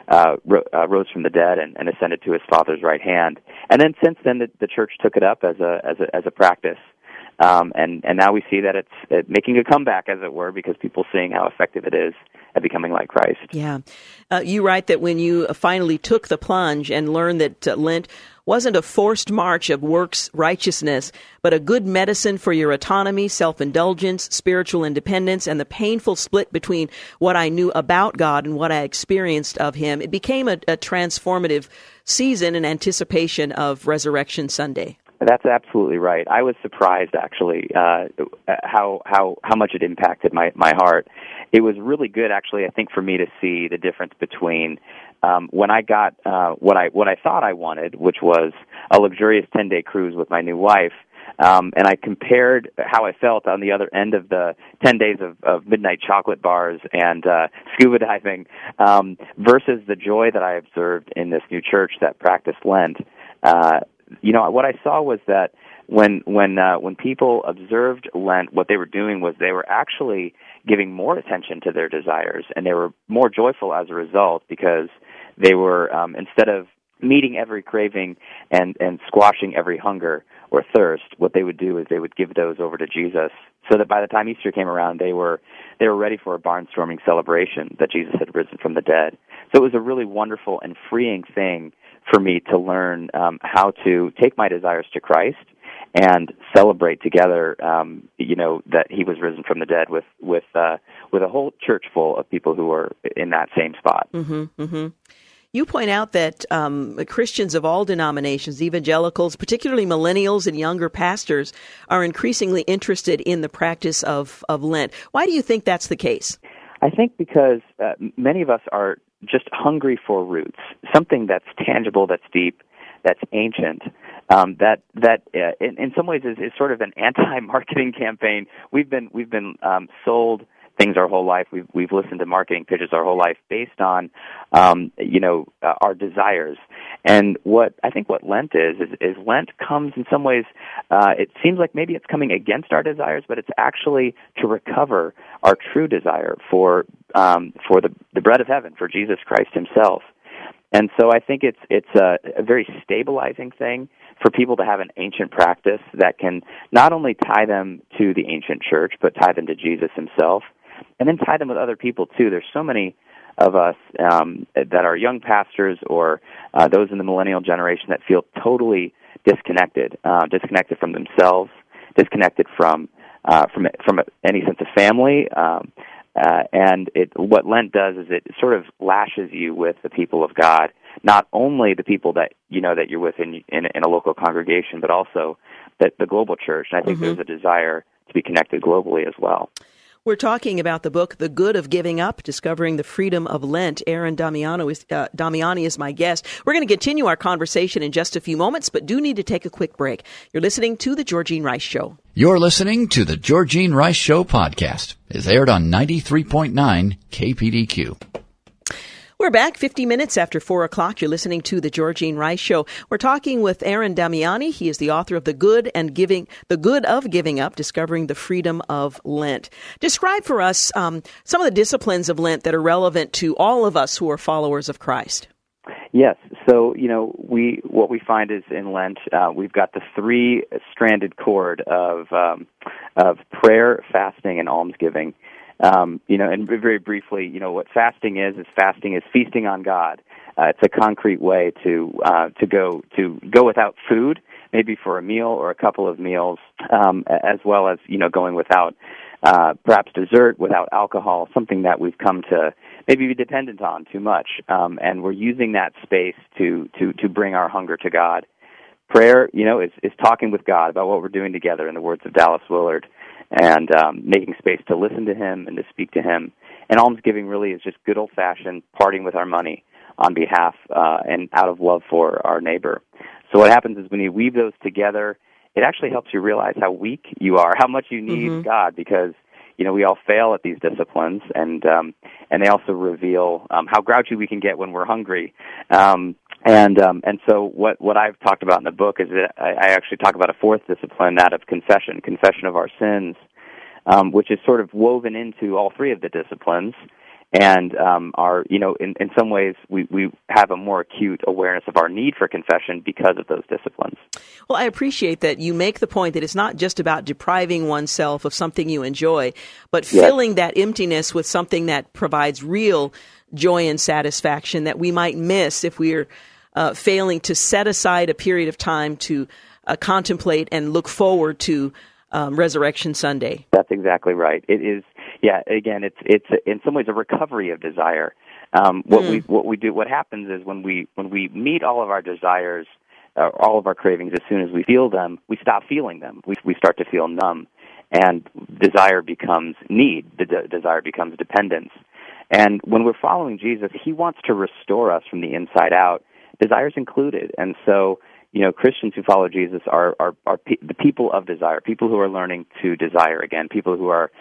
uh, ro- uh, rose from the dead and, and ascended to his Father's right hand. And then since then, the, the church took it up as a as a as a practice. Um, and and now we see that it's it making a comeback, as it were, because people seeing how effective it is at becoming like Christ. Yeah, uh, you write that when you finally took the plunge and learned that uh, Lent wasn't a forced march of works righteousness, but a good medicine for your autonomy, self indulgence, spiritual independence, and the painful split between what I knew about God and what I experienced of Him. It became a, a transformative season in anticipation of Resurrection Sunday. That's absolutely right. I was surprised actually uh, how how how much it impacted my my heart. It was really good actually. I think for me to see the difference between um, when I got uh, what I what I thought I wanted, which was a luxurious ten day cruise with my new wife. Um, and I compared how I felt on the other end of the 10 days of, of midnight chocolate bars and uh, scuba diving um, versus the joy that I observed in this new church that practiced Lent. Uh, you know, what I saw was that when when uh, when people observed Lent, what they were doing was they were actually giving more attention to their desires, and they were more joyful as a result because they were um, instead of meeting every craving and and squashing every hunger or thirst, what they would do is they would give those over to Jesus, so that by the time Easter came around, they were they were ready for a barnstorming celebration that Jesus had risen from the dead. So it was a really wonderful and freeing thing for me to learn um, how to take my desires to Christ and celebrate together. Um, you know that He was risen from the dead with with uh, with a whole church full of people who were in that same spot. Mm-hmm, mm-hmm. You point out that um, Christians of all denominations, evangelicals, particularly millennials and younger pastors, are increasingly interested in the practice of, of Lent. Why do you think that's the case? I think because uh, many of us are just hungry for roots, something that's tangible, that's deep, that's ancient. Um, that that uh, in, in some ways is, is sort of an [laughs] anti-marketing campaign. We've been we've been um, sold things our whole life. We've we've listened to marketing pitches our whole life based on, um, you know, uh, our desires. And what I think what Lent is is, is Lent comes in some ways. Uh, it seems like maybe it's coming against our desires, but it's actually to recover our true desire for um, for the the bread of heaven, for Jesus Christ Himself. And so I think it's it's a, a very stabilizing thing for people to have an ancient practice that can not only tie them to the ancient church, but tie them to Jesus himself and then tie them with other people too. There's so many of us um, that are young pastors or uh, those in the millennial generation that feel totally disconnected, uh, disconnected from themselves, disconnected from uh, from from any sense of family. Um, uh, and it, what Lent does is it sort of lashes you with the people of God, not only the people that you know that you're with in in, in a local congregation, but also the, the global church. And I think mm-hmm. there's a desire to be connected globally as well. We're talking about the book, The Good of Giving Up, Discovering the Freedom of Lent. Aaron Damiano is, uh, Damiani is my guest. We're going to continue our conversation in just a few moments, but do need to take a quick break. You're listening to The Georgene Rice Show. You're listening to The Georgene Rice Show podcast. It's aired on 93.9 KPDQ. We're back 50 minutes after 4 o'clock. You're listening to The Georgene Rice Show. We're talking with Aaron Damiani. He is the author of The Good and Giving, The Good of Giving Up, Discovering the Freedom of Lent. Describe for us um, some of the disciplines of Lent that are relevant to all of us who are followers of Christ. Yes. So you know, we what we find is in Lent uh, we've got the three stranded cord of um, of prayer, fasting, and almsgiving. Um, you know, and very briefly, you know, what fasting is is fasting is feasting on God. Uh, it's a concrete way to uh, to go to go without food, maybe for a meal or a couple of meals, um, as well as you know going without uh, perhaps dessert, without alcohol, something that we've come to maybe be dependent on too much, um, and we're using that space to to to bring our hunger to God. Prayer, you know, is is talking with God about what we're doing together. In the words of Dallas Willard and um, making space to listen to him and to speak to him. And almsgiving really is just good old fashioned parting with our money on behalf uh, and out of love for our neighbor. So what happens is when you weave those together, it actually helps you realize how weak you are, how much you need mm-hmm. God, because you know we all fail at these disciplines, and um, and they also reveal um, how grouchy we can get when we're hungry. Um, and um, and so what what I've talked about in the book is that I, I actually talk about a fourth discipline, that of confession, confession of our sins, um, which is sort of woven into all three of the disciplines, and um, are you know in in some ways we we have a more acute awareness of our need for confession because of those disciplines. Well, I appreciate that you make the point that it's not just about depriving oneself of something you enjoy, but yes. filling that emptiness with something that provides real joy and satisfaction that we might miss if we're uh, failing to set aside a period of time to uh, contemplate and look forward to um, Resurrection Sunday. That's exactly right. It is, yeah. Again, it's it's in some ways a recovery of desire. Um, what mm. we what we do, what happens is when we when we meet all of our desires, uh, all of our cravings, as soon as we feel them, we stop feeling them. We we start to feel numb, and desire becomes need. The de- desire becomes dependence. And when we're following Jesus, He wants to restore us from the inside out desires included. And so, you know, Christians who follow Jesus are are, are pe- the people of desire, people who are learning to desire again, people who are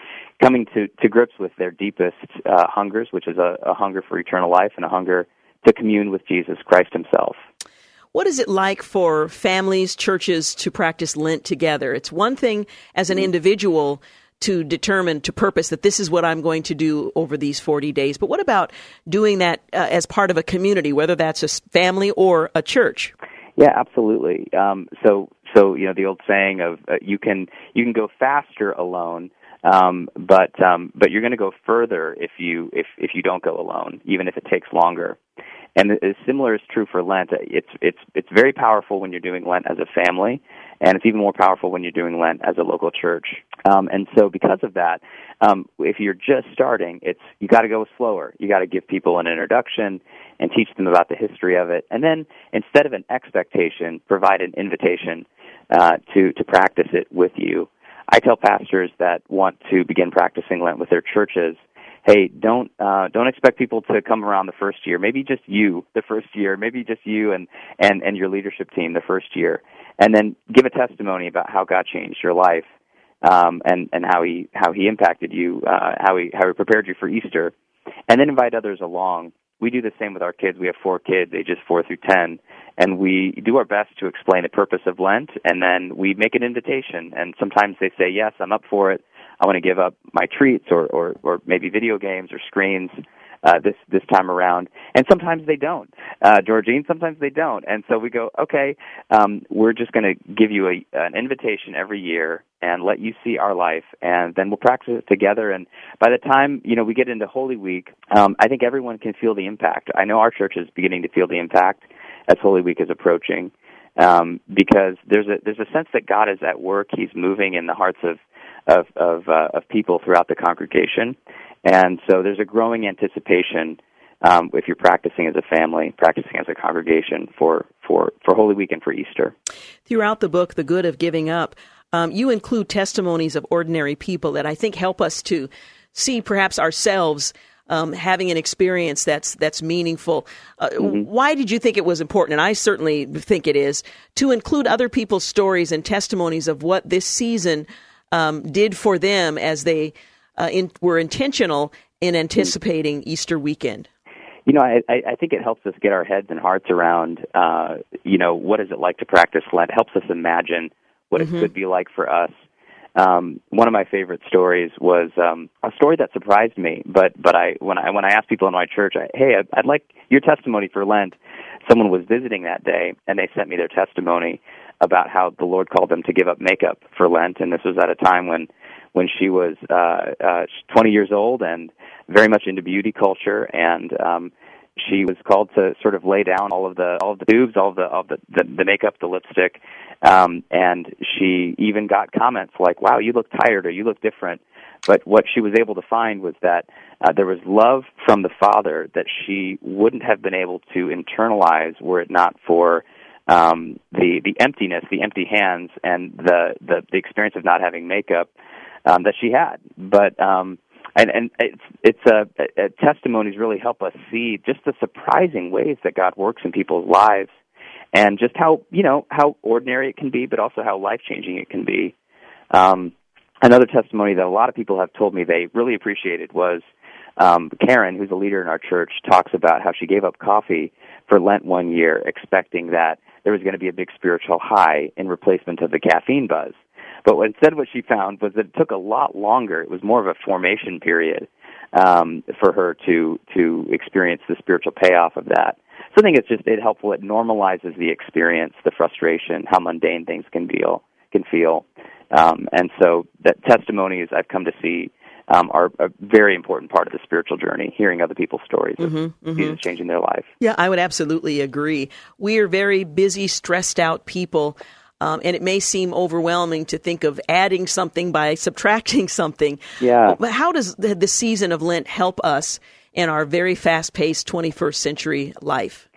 coming to to grips with their deepest uh, hungers, which is a, a hunger for eternal life and a hunger to commune with Jesus Christ Himself. What is it like for families, churches to practice Lent together? It's one thing as an mm-hmm. individual to determine to purpose that this is what I'm going to do over these 40 days. But what about doing that uh, as part of a community, whether that's a family or a church? Yeah, absolutely. Um, so, so you know the old saying of uh, you can you can go faster alone, um, but um, but you're going to go further if you if if you don't go alone, even if it takes longer. And similar is true for Lent. It's it's it's very powerful when you're doing Lent as a family, and it's even more powerful when you're doing Lent as a local church. Um, and so, because of that, um, if you're just starting, it's you got to go slower. You got to give people an introduction and teach them about the history of it, and then instead of an expectation, provide an invitation uh, to to practice it with you. I tell pastors that want to begin practicing Lent with their churches hey, don't uh, don't expect people to come around the first year. Maybe just you the first year. Maybe just you and and and your leadership team the first year, and then give a testimony about how God changed your life, um, and and how he how he impacted you, uh, how he how he prepared you for Easter, and then invite others along. We do the same with our kids. We have four kids, ages four through ten, and we do our best to explain the purpose of Lent, and then we make an invitation. And sometimes they say, "Yes, I'm up for it." I want to give up my treats or, or, or maybe video games or screens uh, this this time around. And sometimes they don't, uh, Georgene. Sometimes they don't. And so we go, okay, um, we're just going to give you a, an invitation every year and let you see our life, and then we'll practice it together. And by the time you know we get into Holy Week, um, I think everyone can feel the impact. I know our church is beginning to feel the impact as Holy Week is approaching. Um, because there's a there's a sense that God is at work. He's moving in the hearts of of of, uh, of people throughout the congregation, and so there's a growing anticipation. Um, if you're practicing as a family, practicing as a congregation for, for, for Holy Week and for Easter. Throughout the book, The Good of Giving Up, um, you include testimonies of ordinary people that I think help us to see perhaps ourselves um, having an experience that's that's meaningful. Uh, mm-hmm. Why did you think it was important? And I certainly think it is to include other people's stories and testimonies of what this season um, did for them as they uh, in, were intentional in anticipating Easter weekend? You know, I, I think it helps us get our heads and hearts around, uh, you know, what is it like to practice Lent? It helps us imagine what mm-hmm. it could be like for us. Um, one of my favorite stories was um, a story that surprised me. But but I when I when I asked people in my church, I, hey, I'd, I'd like your testimony for Lent. Someone was visiting that day, and they sent me their testimony about how the Lord called them to give up makeup for Lent, and this was at a time when when she was uh, uh, 20 years old and very much into beauty culture, and um, she was called to sort of lay down all of the all of the tubes, all of the all of the, the, the makeup, the lipstick, um, and she even got comments like, "Wow, you look tired," or "You look different." But what she was able to find was that uh, there was love from the father that she wouldn't have been able to internalize were it not for um, the the emptiness, the empty hands, and the the, the experience of not having makeup um, that she had. But um, and and it's it's a, a testimonies really help us see just the surprising ways that God works in people's lives, and just how you know how ordinary it can be, but also how life changing it can be. Um, another testimony that a lot of people have told me they really appreciated was um, Karen, who's a leader in our church, talks about how she gave up coffee for Lent one year, expecting that there was going to be a big spiritual high in replacement of the caffeine buzz. But instead, what she found was that it took a lot longer. It was more of a formation period um, for her to to experience the spiritual payoff of that. So I think it's just it helpful. It normalizes the experience, the frustration, how mundane things can feel can feel, um, and so that testimonies I've come to see um, are a very important part of the spiritual journey, hearing other people's stories mm-hmm, of mm-hmm. Jesus changing their life. Yeah, I would absolutely agree. We are very busy, stressed out people. Um, and it may seem overwhelming to think of adding something by [laughs] subtracting something. Yeah. But how does the, the season of Lent help us in our very fast paced 21st century life?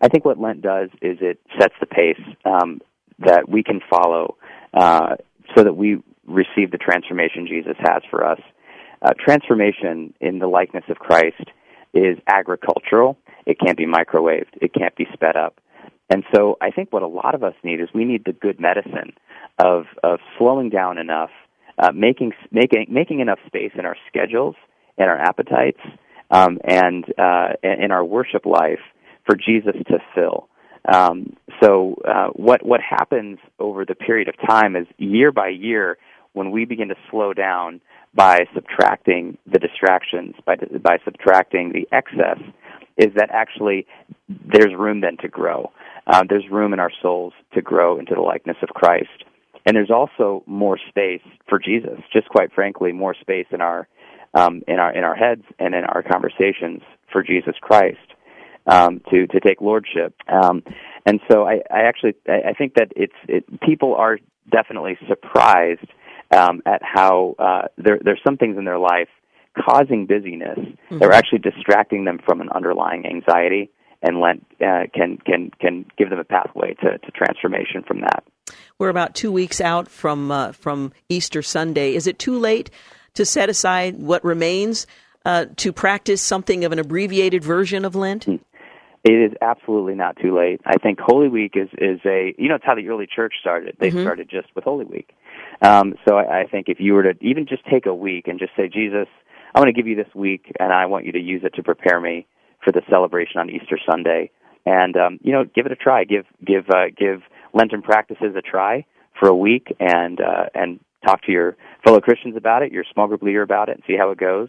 I think what Lent does is it sets the pace um, that we can follow uh, so that we receive the transformation Jesus has for us. Uh, transformation in the likeness of Christ is agricultural. It can't be microwaved. It can't be sped up. And so I think what a lot of us need is we need the good medicine of, of slowing down enough, uh, making, making, making enough space in our schedules and our appetites um, and uh, in our worship life for Jesus to fill. Um, so uh, what what happens over the period of time is year by year when we begin to slow down by subtracting the distractions, by by subtracting the excess, is that actually there's room then to grow. Uh, there's room in our souls to grow into the likeness of Christ, and there's also more space for Jesus. Just quite frankly, more space in our um, in our in our heads and in our conversations for Jesus Christ um, to to take lordship. Um, and so I, I actually I, I think that it's it, people are definitely surprised um, at how uh, there there's some things in their life causing busyness mm-hmm. that are actually distracting them from an underlying anxiety and lent, uh, can can can give them a pathway to, to transformation from that. We're about two weeks out from uh, from Easter Sunday. Is it too late to set aside what remains uh, to practice something of an abbreviated version of Lent? Hmm. It is absolutely not too late. I think Holy Week is is a you know it's how the early church started. They mm-hmm. started just with Holy Week. Um, so I, I think if you were to even just take a week and just say, Jesus, I'm going to give you this week, and I want you to use it to prepare me for the celebration on Easter Sunday, and um, you know, give it a try. Give give uh, give Lenten practices a try for a week, and uh, and talk to your fellow Christians about it, your small group leader about it, and see how it goes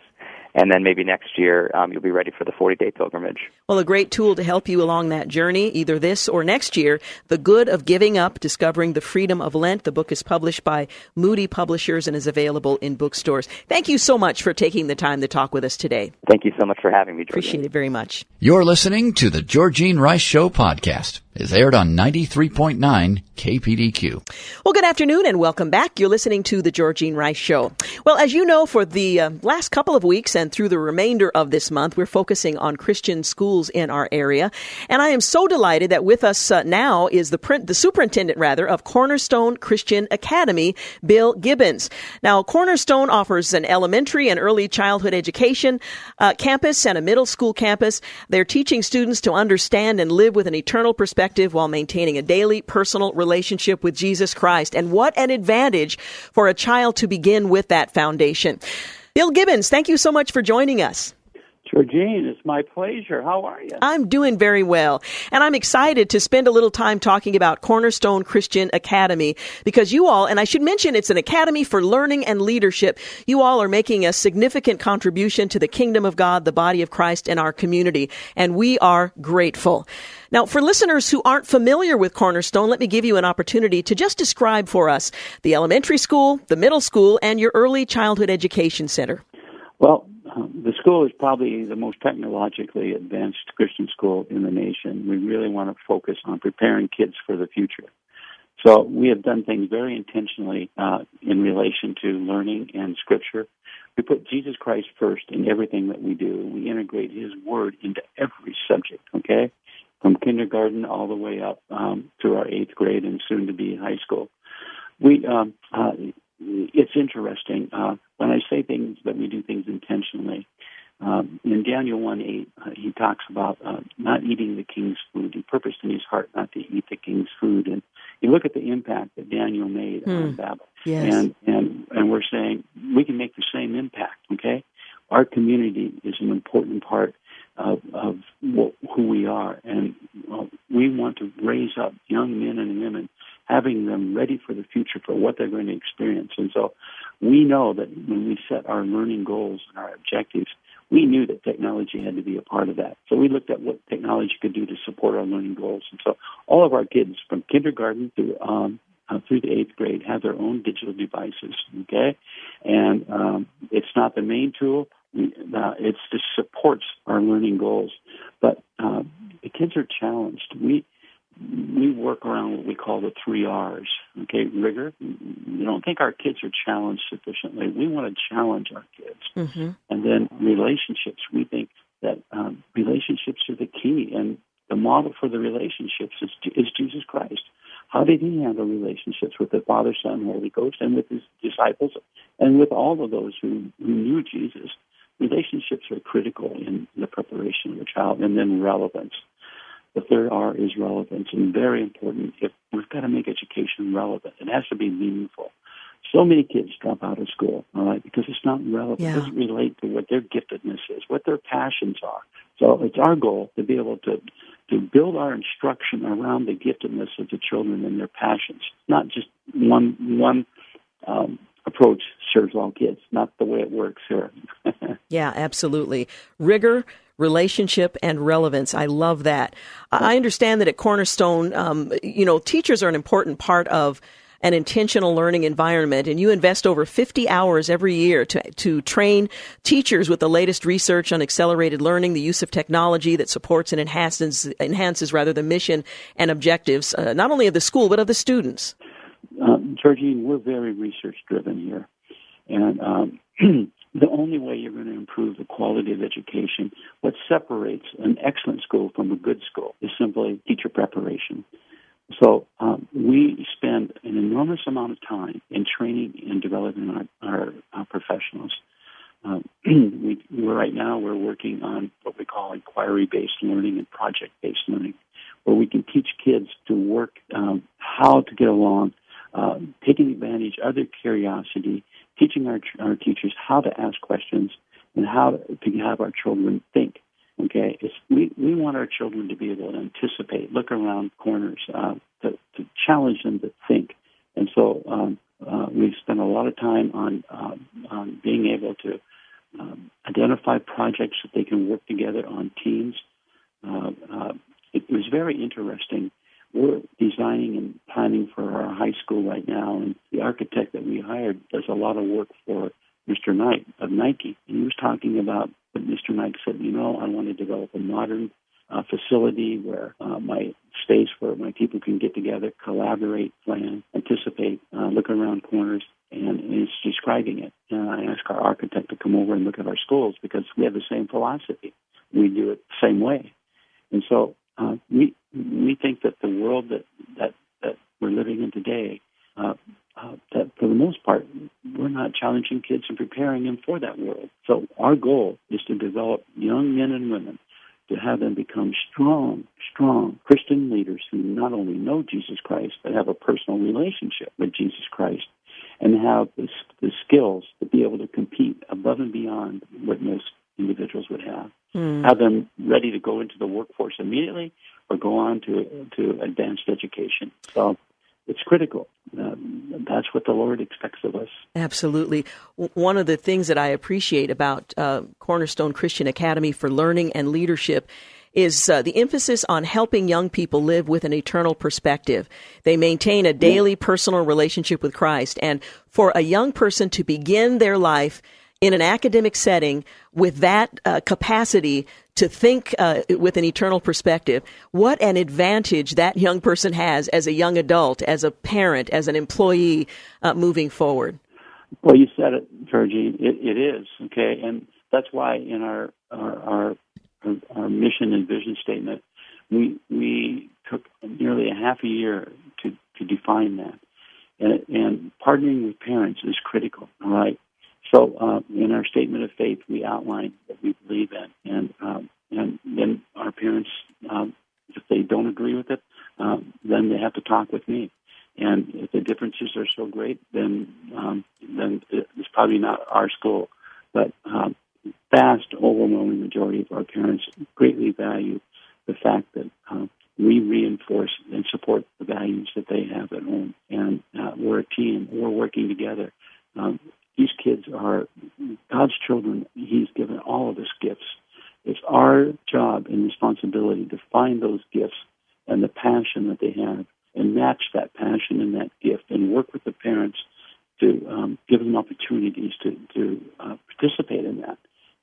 and then maybe next year um, you'll be ready for the 40 day pilgrimage. Well, a great tool to help you along that journey, either this or next year, The Good of Giving Up Discovering the Freedom of Lent. The book is published by Moody Publishers and is available in bookstores. Thank you so much for taking the time to talk with us today. Thank you so much for having me, Georgene. Appreciate it very much. You're listening to the Georgene Rice Show podcast is aired on 93.9 KPDQ. Well, good afternoon and welcome back. You're listening to the Georgene Rice Show. Well, as you know, for the uh, last couple of weeks and through the remainder of this month, we're focusing on Christian schools in our area. And I am so delighted that with us uh, now is the print, the superintendent rather of Cornerstone Christian Academy, Bill Gibbons. Now, Cornerstone offers an elementary and early childhood education uh, campus and a middle school campus. They're teaching students to understand and live with an eternal perspective perspective while maintaining a daily personal relationship with Jesus Christ. And what an advantage for a child to begin with that foundation. Bill Gibbons, thank you so much for joining us. Georgene, it's my pleasure. How are you? I'm doing very well. And I'm excited to spend a little time talking about Cornerstone Christian Academy because you all, and I should mention it's an academy for learning and leadership. You all are making a significant contribution to the kingdom of God, the body of Christ, and our community. And we are grateful. Now, for listeners who aren't familiar with Cornerstone, let me give you an opportunity to just describe for us the elementary school, the middle school, and your early childhood education center. Well, the school is probably the most technologically advanced Christian school in the nation. We really want to focus on preparing kids for the future. So we have done things very intentionally uh, in relation to learning and scripture. We put Jesus Christ first in everything that we do. We integrate His Word into every subject, okay? From kindergarten all the way up um, through our eighth grade and soon to be high school. We um, uh, it's interesting uh, when I say things that we do things intentionally. Um, in Daniel 1 8, uh, he talks about uh, not eating the king's food. He purposed in his heart not to eat the king's food. And you look at the impact that Daniel made on hmm. Babel. Yes. And, and, and we're saying we can make the same impact, okay? Our community is an important part of, of what, who we are. And well, we want to raise up young men and women having them ready for the future for what they're going to experience. And so we know that when we set our learning goals and our objectives, we knew that technology had to be a part of that. So we looked at what technology could do to support our learning goals. And so all of our kids from kindergarten through um, uh, through the eighth grade have their own digital devices. Okay, and um, it's not the main tool. Uh, it just supports our learning goals, but uh, the kids are challenged. We we work around what we call the three R's. Okay, rigor. We don't think our kids are challenged sufficiently. We want to challenge our kids. Mm-hmm. And then relationships. We think that um, relationships are the key, and the model for the relationships is, is Jesus Christ. How did he handle relationships with the Father, Son, Holy Ghost, and with his disciples, and with all of those who, who knew Jesus? Relationships are critical in the preparation of a child, and then relevance. The third R is relevance, and very important. If we've got to make education relevant, it has to be meaningful. So many kids drop out of school, all right, because it's not relevant. Yeah. It doesn't relate to what their giftedness is, what their passions are. So it's our goal to be able to to build our instruction around the giftedness of the children and their passions, not just one one um, approach serves all kids, not the way it works here. [laughs] yeah, absolutely. Rigor, relationship, and relevance. I love that. I understand that at Cornerstone, um, you know, teachers are an important part of an intentional learning environment, and you invest over 50 hours every year to, to train teachers with the latest research on accelerated learning, the use of technology that supports and enhances, enhances rather the mission and objectives, uh, not only of the school, but of the students. Um, Georgene, we're very research driven here. And um, [clears throat] the only way you're going to improve the quality of education, what separates an excellent school from a good school, is simply teacher preparation. So um, we spend an enormous amount of time in training and developing our, our, our professionals. Um, [clears throat] we, right now we're working on what we call inquiry-based learning and project-based learning, where we can teach kids to work um, how to get along, uh, taking advantage of their curiosity, teaching our, our teachers how to ask questions and how to, to have our children think. Okay, it's, we we want our children to be able to anticipate, look around corners, uh, to, to challenge them to think, and so um, uh, we've spent a lot of time on um, on being able to um, identify projects that they can work together on teams. Uh, uh, it was very interesting. We're designing and planning for our high school right now, and the architect that we hired does a lot of work for Mr. Knight of Nike, and he was talking about what Mr. Knight said. You know, I want to develop a modern uh, facility where uh, my space where my people can get together, collaborate, plan, anticipate, uh, look around corners, and he's describing it. And I asked our architect to come over and look at our schools because we have the same philosophy. We do it the same way, and so uh, we we think that the world that that that we're living in today uh, uh, that for the most part, we're not challenging kids and preparing them for that world. So our goal is to develop young men and women to have them become strong, strong Christian leaders who not only know Jesus Christ, but have a personal relationship with Jesus Christ and have the, the skills to be able to compete above and beyond what most individuals would have. Mm. Have them ready to go into the workforce immediately or go on to, to advanced education. So it's critical. Um, that's what the Lord expects of us. Absolutely. One of the things that I appreciate about uh, Cornerstone Christian Academy for Learning and Leadership is uh, the emphasis on helping young people live with an eternal perspective. They maintain a daily personal relationship with Christ. And for a young person to begin their life in an academic setting with that uh, capacity to think uh, with an eternal perspective, what an advantage that young person has as a young adult, as a parent, as an employee uh, moving forward. Well, you said it, Georgie. It, it is okay, and that's why in our our, our our mission and vision statement, we we took nearly a half a year to to define that, and, and partnering with parents is critical. All right, so uh, in our statement of faith, we outline what we believe in, and um, and then our parents, um, if they don't agree with it, um, then they have to talk with me. And if the differences are so great, then um, then it's probably not our school. But um, vast, overwhelming majority of our parents greatly value the fact that um, we reinforce and support the values that they have at home. And uh, we're a team. We're working together. Um, these kids are God's children. He's given all of us gifts. It's our job and responsibility to find those gifts and the passion that they have and match that passion and that gift and work with the parents to um, give them opportunities to, to uh, participate in that.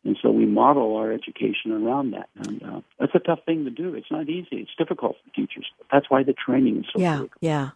And so we model our education around that. And uh, that's a tough thing to do. It's not easy. It's difficult for teachers. That's why the training is so yeah, critical. Yeah.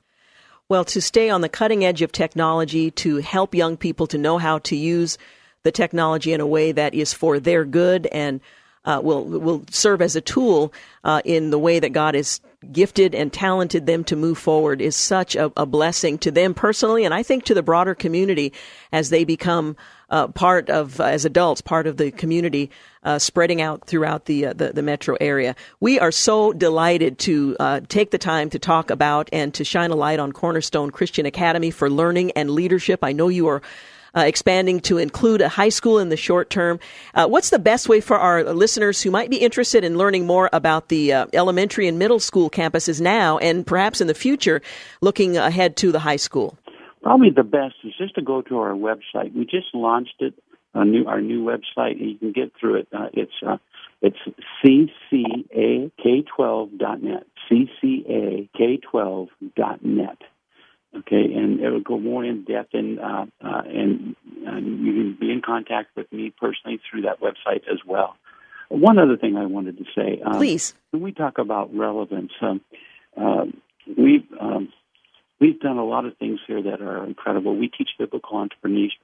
Well, to stay on the cutting edge of technology, to help young people to know how to use the technology in a way that is for their good and uh, will will serve as a tool uh, in the way that God has gifted and talented them to move forward is such a, a, blessing to them personally, and I think to the broader community as they become uh, part of as adults, part of the community, uh, spreading out throughout the, uh, the, the metro area. We are so delighted to take the time to talk about and to shine a light on Cornerstone Christian Academy for learning and leadership. I know you are uh, expanding to include a high school in the short term. Uh, what's the best way for our listeners who might be interested in learning more about the uh, elementary and middle school campuses now and perhaps in the future looking ahead to the high school? probably the best is just to go to our website. We just launched it, a new our new website, and you can get through it. Uh, it's uh, it's ccaK12.net. ccaK12.net. Okay, and it will go more in depth, and, uh, uh, and and you can be in contact with me personally through that website as well. One other thing I wanted to say, um, please, when we talk about relevance, um, uh, we um, we've done a lot of things here that are incredible. We teach biblical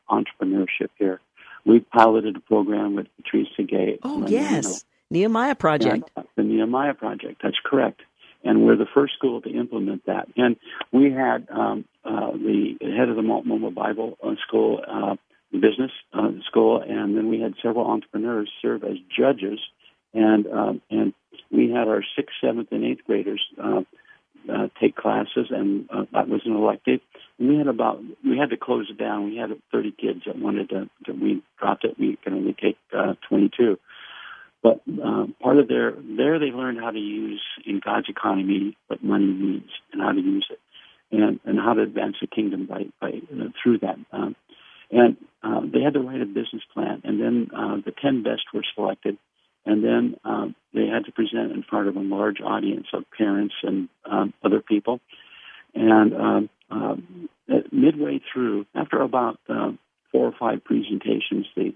entrepreneurship here. We piloted a program with Teresa Gay. Oh yes, Nehemiah Project. the Nehemiah Project. That's correct and we're the first school to implement that. And we had um, uh, the head of the Multnomah Bible uh, School, uh, business uh, school, and then we had several entrepreneurs serve as judges, and um, and we had our sixth, seventh, and eighth graders. Uh, take classes, and uh, that was an elective. And we had about we had to close it down. We had 30 kids that wanted to. to we dropped it. We can only take uh, 22. But uh, part of their there they learned how to use in God's economy what money means and how to use it, and and how to advance the kingdom by by uh, through that. Um, and uh, they had to write a business plan, and then uh, the ten best were selected, and then um, they had to present in front of a large audience of parents and um, other people. And um, uh, midway through, after about uh, four or five presentations, the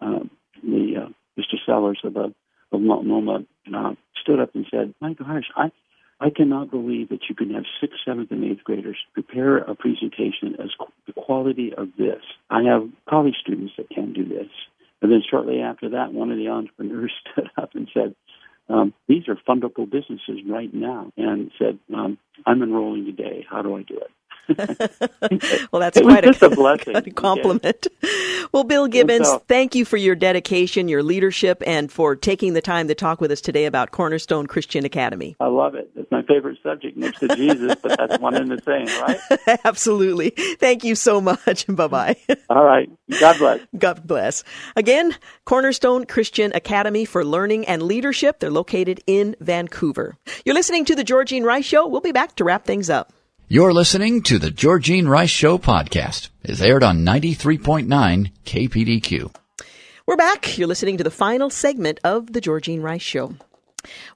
uh, the uh, Mr. Sellers of, the, of Multnomah uh, stood up and said, my gosh, I, I cannot believe that you can have sixth, seventh, and eighth graders prepare a presentation as the quality of this. I have college students that can do this. And then shortly after that, one of the entrepreneurs [laughs] stood up and said, um, these are fundable businesses right now, and said, um, I'm enrolling today. How do I do it? [laughs] well, that's quite a, a, [laughs] blessing. compliment. Well, Bill Gibbons, so, thank you for your dedication, your leadership, and for taking the time to talk with us today about Cornerstone Christian Academy. I love it. It's my favorite subject next to Jesus, but that's one and the same, right? [laughs] Absolutely. Thank you so much. Bye bye. All right. God bless. God bless. Again, Cornerstone Christian Academy for Learning and Leadership. They're located in Vancouver. You're listening to The Georgene Rice Show. We'll be back to wrap things up. You're listening to the Georgene Rice Show podcast. It's aired on 93.9 KPDQ. We're back. You're listening to the final segment of the Georgene Rice Show.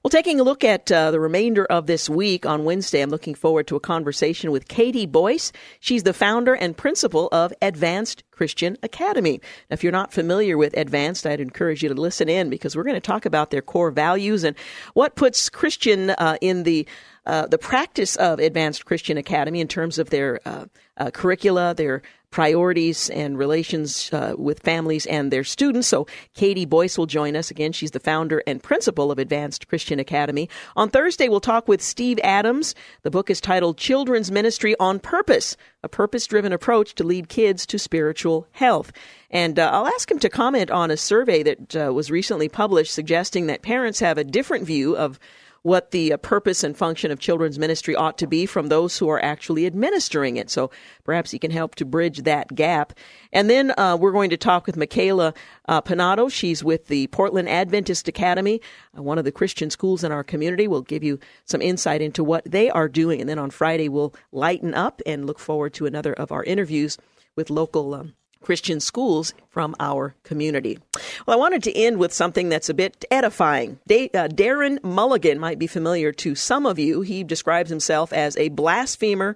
Well, taking a look at uh, the remainder of this week on Wednesday, I'm looking forward to a conversation with Katie Boyce. She's the founder and principal of Advanced Christian Academy. Now, if you're not familiar with Advanced, I'd encourage you to listen in because we're going to talk about their core values and what puts Christian uh, in the uh, the practice of Advanced Christian Academy in terms of their uh, uh, curricula, their priorities and relations uh, with families and their students. So Katie Boyce will join us again. She's the founder and principal of Advanced Christian Academy. On Thursday, we'll talk with Steve Adams. The book is titled Children's Ministry on Purpose, a purpose-driven approach to lead kids to spiritual health. And uh, I'll ask him to comment on a survey that uh, was recently published suggesting that parents have a different view of what the uh, purpose and function of children's ministry ought to be from those who are actually administering it. So perhaps he can help to bridge that gap. And then uh, we're going to talk with Michaela uh, Pinato. She's with the Portland Adventist Academy, uh, one of the Christian schools in our community. We'll give you some insight into what they are doing. And then on Friday, we'll lighten up and look forward to another of our interviews with local um, Christian schools from our community. Well, I wanted to end with something that's a bit edifying. Da- uh, Darren Mulligan might be familiar to some of you. He describes himself as a blasphemer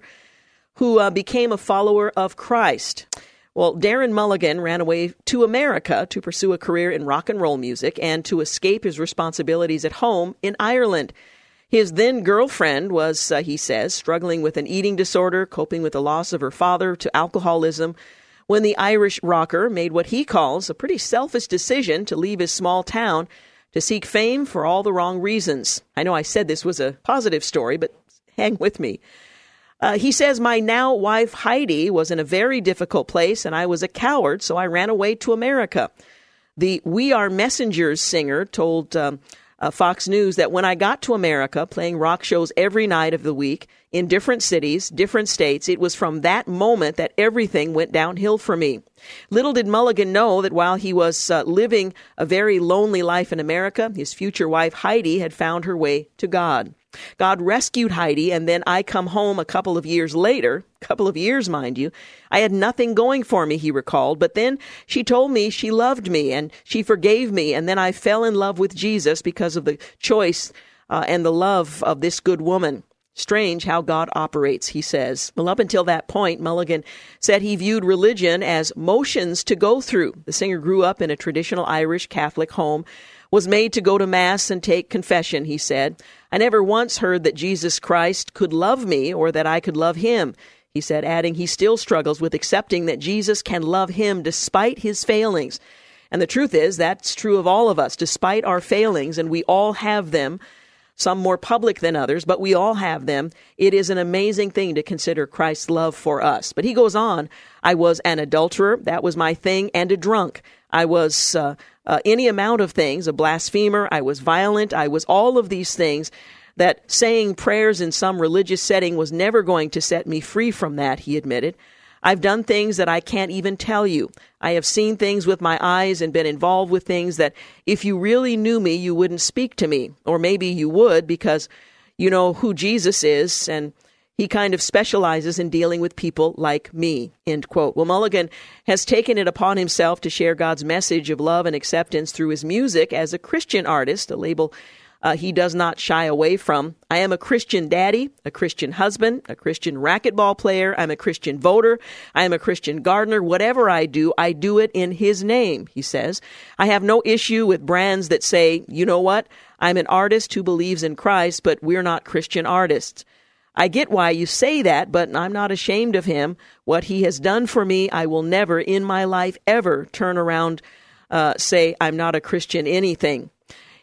who uh, became a follower of Christ. Well, Darren Mulligan ran away to America to pursue a career in rock and roll music and to escape his responsibilities at home in Ireland. His then girlfriend was, uh, he says, struggling with an eating disorder, coping with the loss of her father to alcoholism, when the Irish rocker made what he calls a pretty selfish decision to leave his small town to seek fame for all the wrong reasons. I know I said this was a positive story, but hang with me. Uh, he says, My now wife Heidi was in a very difficult place and I was a coward, so I ran away to America. The We Are Messengers singer told um, uh, Fox News that when I got to America, playing rock shows every night of the week in different cities, different states, it was from that moment that everything went downhill for me. Little did Mulligan know that while he was uh, living a very lonely life in America, his future wife Heidi had found her way to God. God rescued Heidi, and then I come home a couple of years later, couple of years, mind you. I had nothing going for me, he recalled, but then she told me she loved me and she forgave me, and then I fell in love with Jesus because of the choice uh, and the love of this good woman. Strange how God operates, he says. Well, up until that point, Mulligan said he viewed religion as motions to go through. The singer grew up in a traditional Irish Catholic home, was made to go to Mass and take confession, he said. I never once heard that Jesus Christ could love me or that I could love him, he said, adding he still struggles with accepting that Jesus can love him despite his failings. And the truth is, that's true of all of us, despite our failings, and we all have them some more public than others, but we all have them. It is an amazing thing to consider Christ's love for us. But he goes on, I was an adulterer, that was my thing, and a drunk. I was uh, uh, any amount of things, a blasphemer, I was violent, I was all of these things. That saying prayers in some religious setting was never going to set me free from that, he admitted. I've done things that I can't even tell you. I have seen things with my eyes and been involved with things that if you really knew me, you wouldn't speak to me. Or maybe you would because you know who Jesus is and he kind of specializes in dealing with people like me. End quote. Well, Mulligan has taken it upon himself to share God's message of love and acceptance through his music as a Christian artist, a label uh, he does not shy away from. I am a Christian daddy, a Christian husband, a Christian racquetball player. I'm a Christian voter. I am a Christian gardener. Whatever I do, I do it in his name, he says. I have no issue with brands that say, you know what? I'm an artist who believes in Christ, but we're not Christian artists. I get why you say that, but I'm not ashamed of him. What he has done for me, I will never in my life ever turn around, uh, say, I'm not a Christian anything.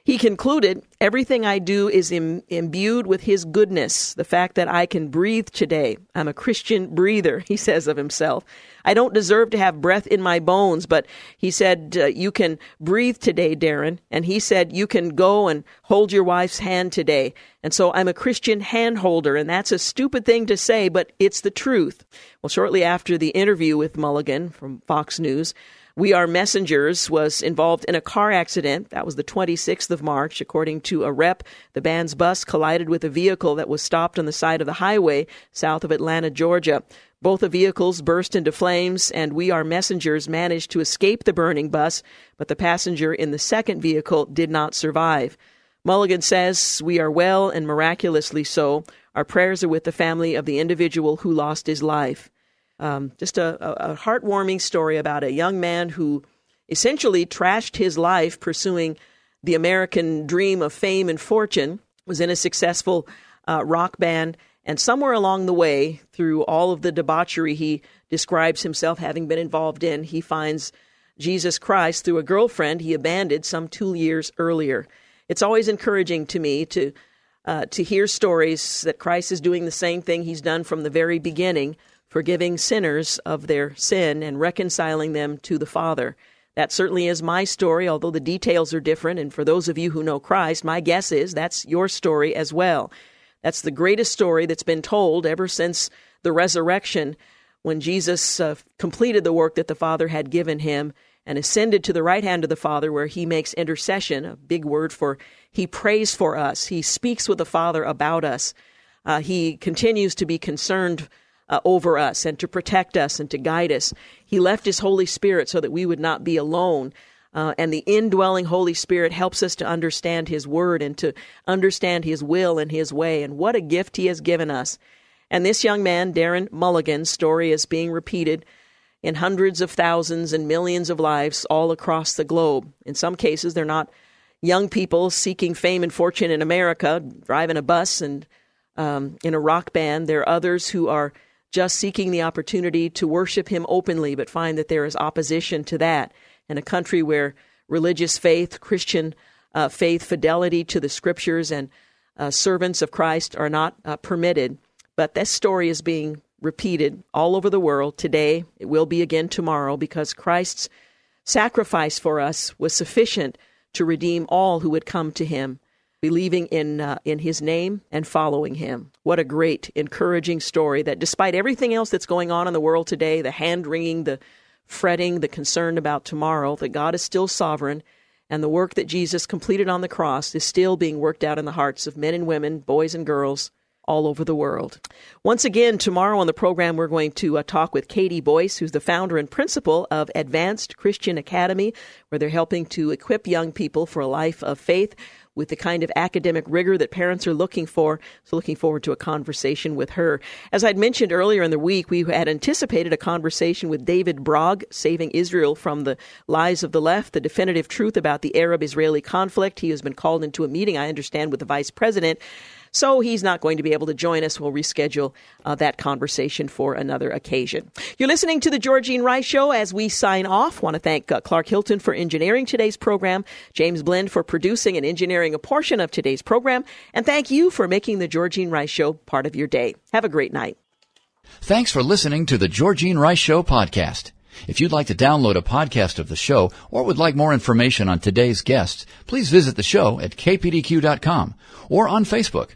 He concluded, Everything I do is Im- imbued with His goodness. The fact that I can breathe today. I'm a Christian breather, [laughs] he says of himself. I don't deserve to have breath in my bones, but he said, uh, You can breathe today, Darren. And he said, You can go and hold your wife's hand today. And so I'm a Christian hand holder, and that's a stupid thing to say, but it's the truth. Well, shortly after the interview with Mulligan from Fox News, we Are Messengers was involved in a car accident. That was the 26th of March. According to a rep, the band's bus collided with a vehicle that was stopped on the side of the highway south of Atlanta, Georgia. Both the vehicles burst into flames, and We Are Messengers managed to escape the burning bus, but the passenger in the second vehicle did not survive. Mulligan says, We are well and miraculously so. Our prayers are with the family of the individual who lost his life. Um, just a, a, heartwarming story about a young man who essentially trashed his life pursuing the American dream of fame and fortune, was in a successful uh, rock band, and somewhere along the way, through all of the debauchery he describes himself having been involved in, he finds Jesus Christ through a girlfriend he abandoned some two years earlier. It's always encouraging to me to uh, to hear stories that Christ is doing the same thing he's done from the very beginning forgiving sinners of their sin and reconciling them to the Father. That certainly is my story, although the details are different. And for those of you who know Christ, my guess is that's your story as well. That's the greatest story that's been told ever since the resurrection when Jesus uh, completed the work that the Father had given him and ascended to the right hand of the Father, where he makes intercession, a big word for he prays for us. He speaks with the Father about us. Uh, he continues to be concerned uh, over us and to protect us and to guide us. He left His Holy Spirit so that we would not be alone. Uh, and the indwelling Holy Spirit helps us to understand His Word and to understand His will and His way. And what a gift He has given us. And this young man, Darren Mulligan's story is being repeated in hundreds of thousands and millions of lives all across the globe. In some cases, they're not young people seeking fame and fortune in America, driving a bus and um, in a rock band. There are others who are just seeking the opportunity to worship Him openly, but find that there is opposition to that. In a country where religious faith, Christian uh, faith, fidelity to the scriptures, and uh, servants of Christ are not uh, permitted. But this story is being repeated all over the world today. It will be again tomorrow because Christ's sacrifice for us was sufficient to redeem all who would come to Him believing in uh, in his name and following him. What a great encouraging story that despite everything else that's going on in the world today, the hand wringing, the fretting, the concern about tomorrow, that God is still sovereign and the work that Jesus completed on the cross is still being worked out in the hearts of men and women, boys and girls all over the world. Once again, tomorrow on the program, we're going to uh, talk with Katie Boyce, who's the founder and principal of Advanced Christian Academy, where they're helping to equip young people for a life of faith with the kind of academic rigor that parents are looking for. So, looking forward to a conversation with her. As I'd mentioned earlier in the week, we had anticipated a conversation with David Brog, Saving Israel from the Lies of the Left, the definitive truth about the Arab Israeli conflict. He has been called into a meeting, I understand, with the vice president. So he's not going to be able to join us. We'll reschedule uh, that conversation for another occasion. You're listening to the Georgene Rice Show as we sign off. Want to thank uh, Clark Hilton for engineering today's program, James Blend for producing and engineering a portion of today's program, and thank you for making the Georgene Rice Show part of your day. Have a great night. Thanks for listening to the Georgene Rice Show podcast. If you'd like to download a podcast of the show or would like more information on today's guests, please visit the show at kpdq.com or on Facebook.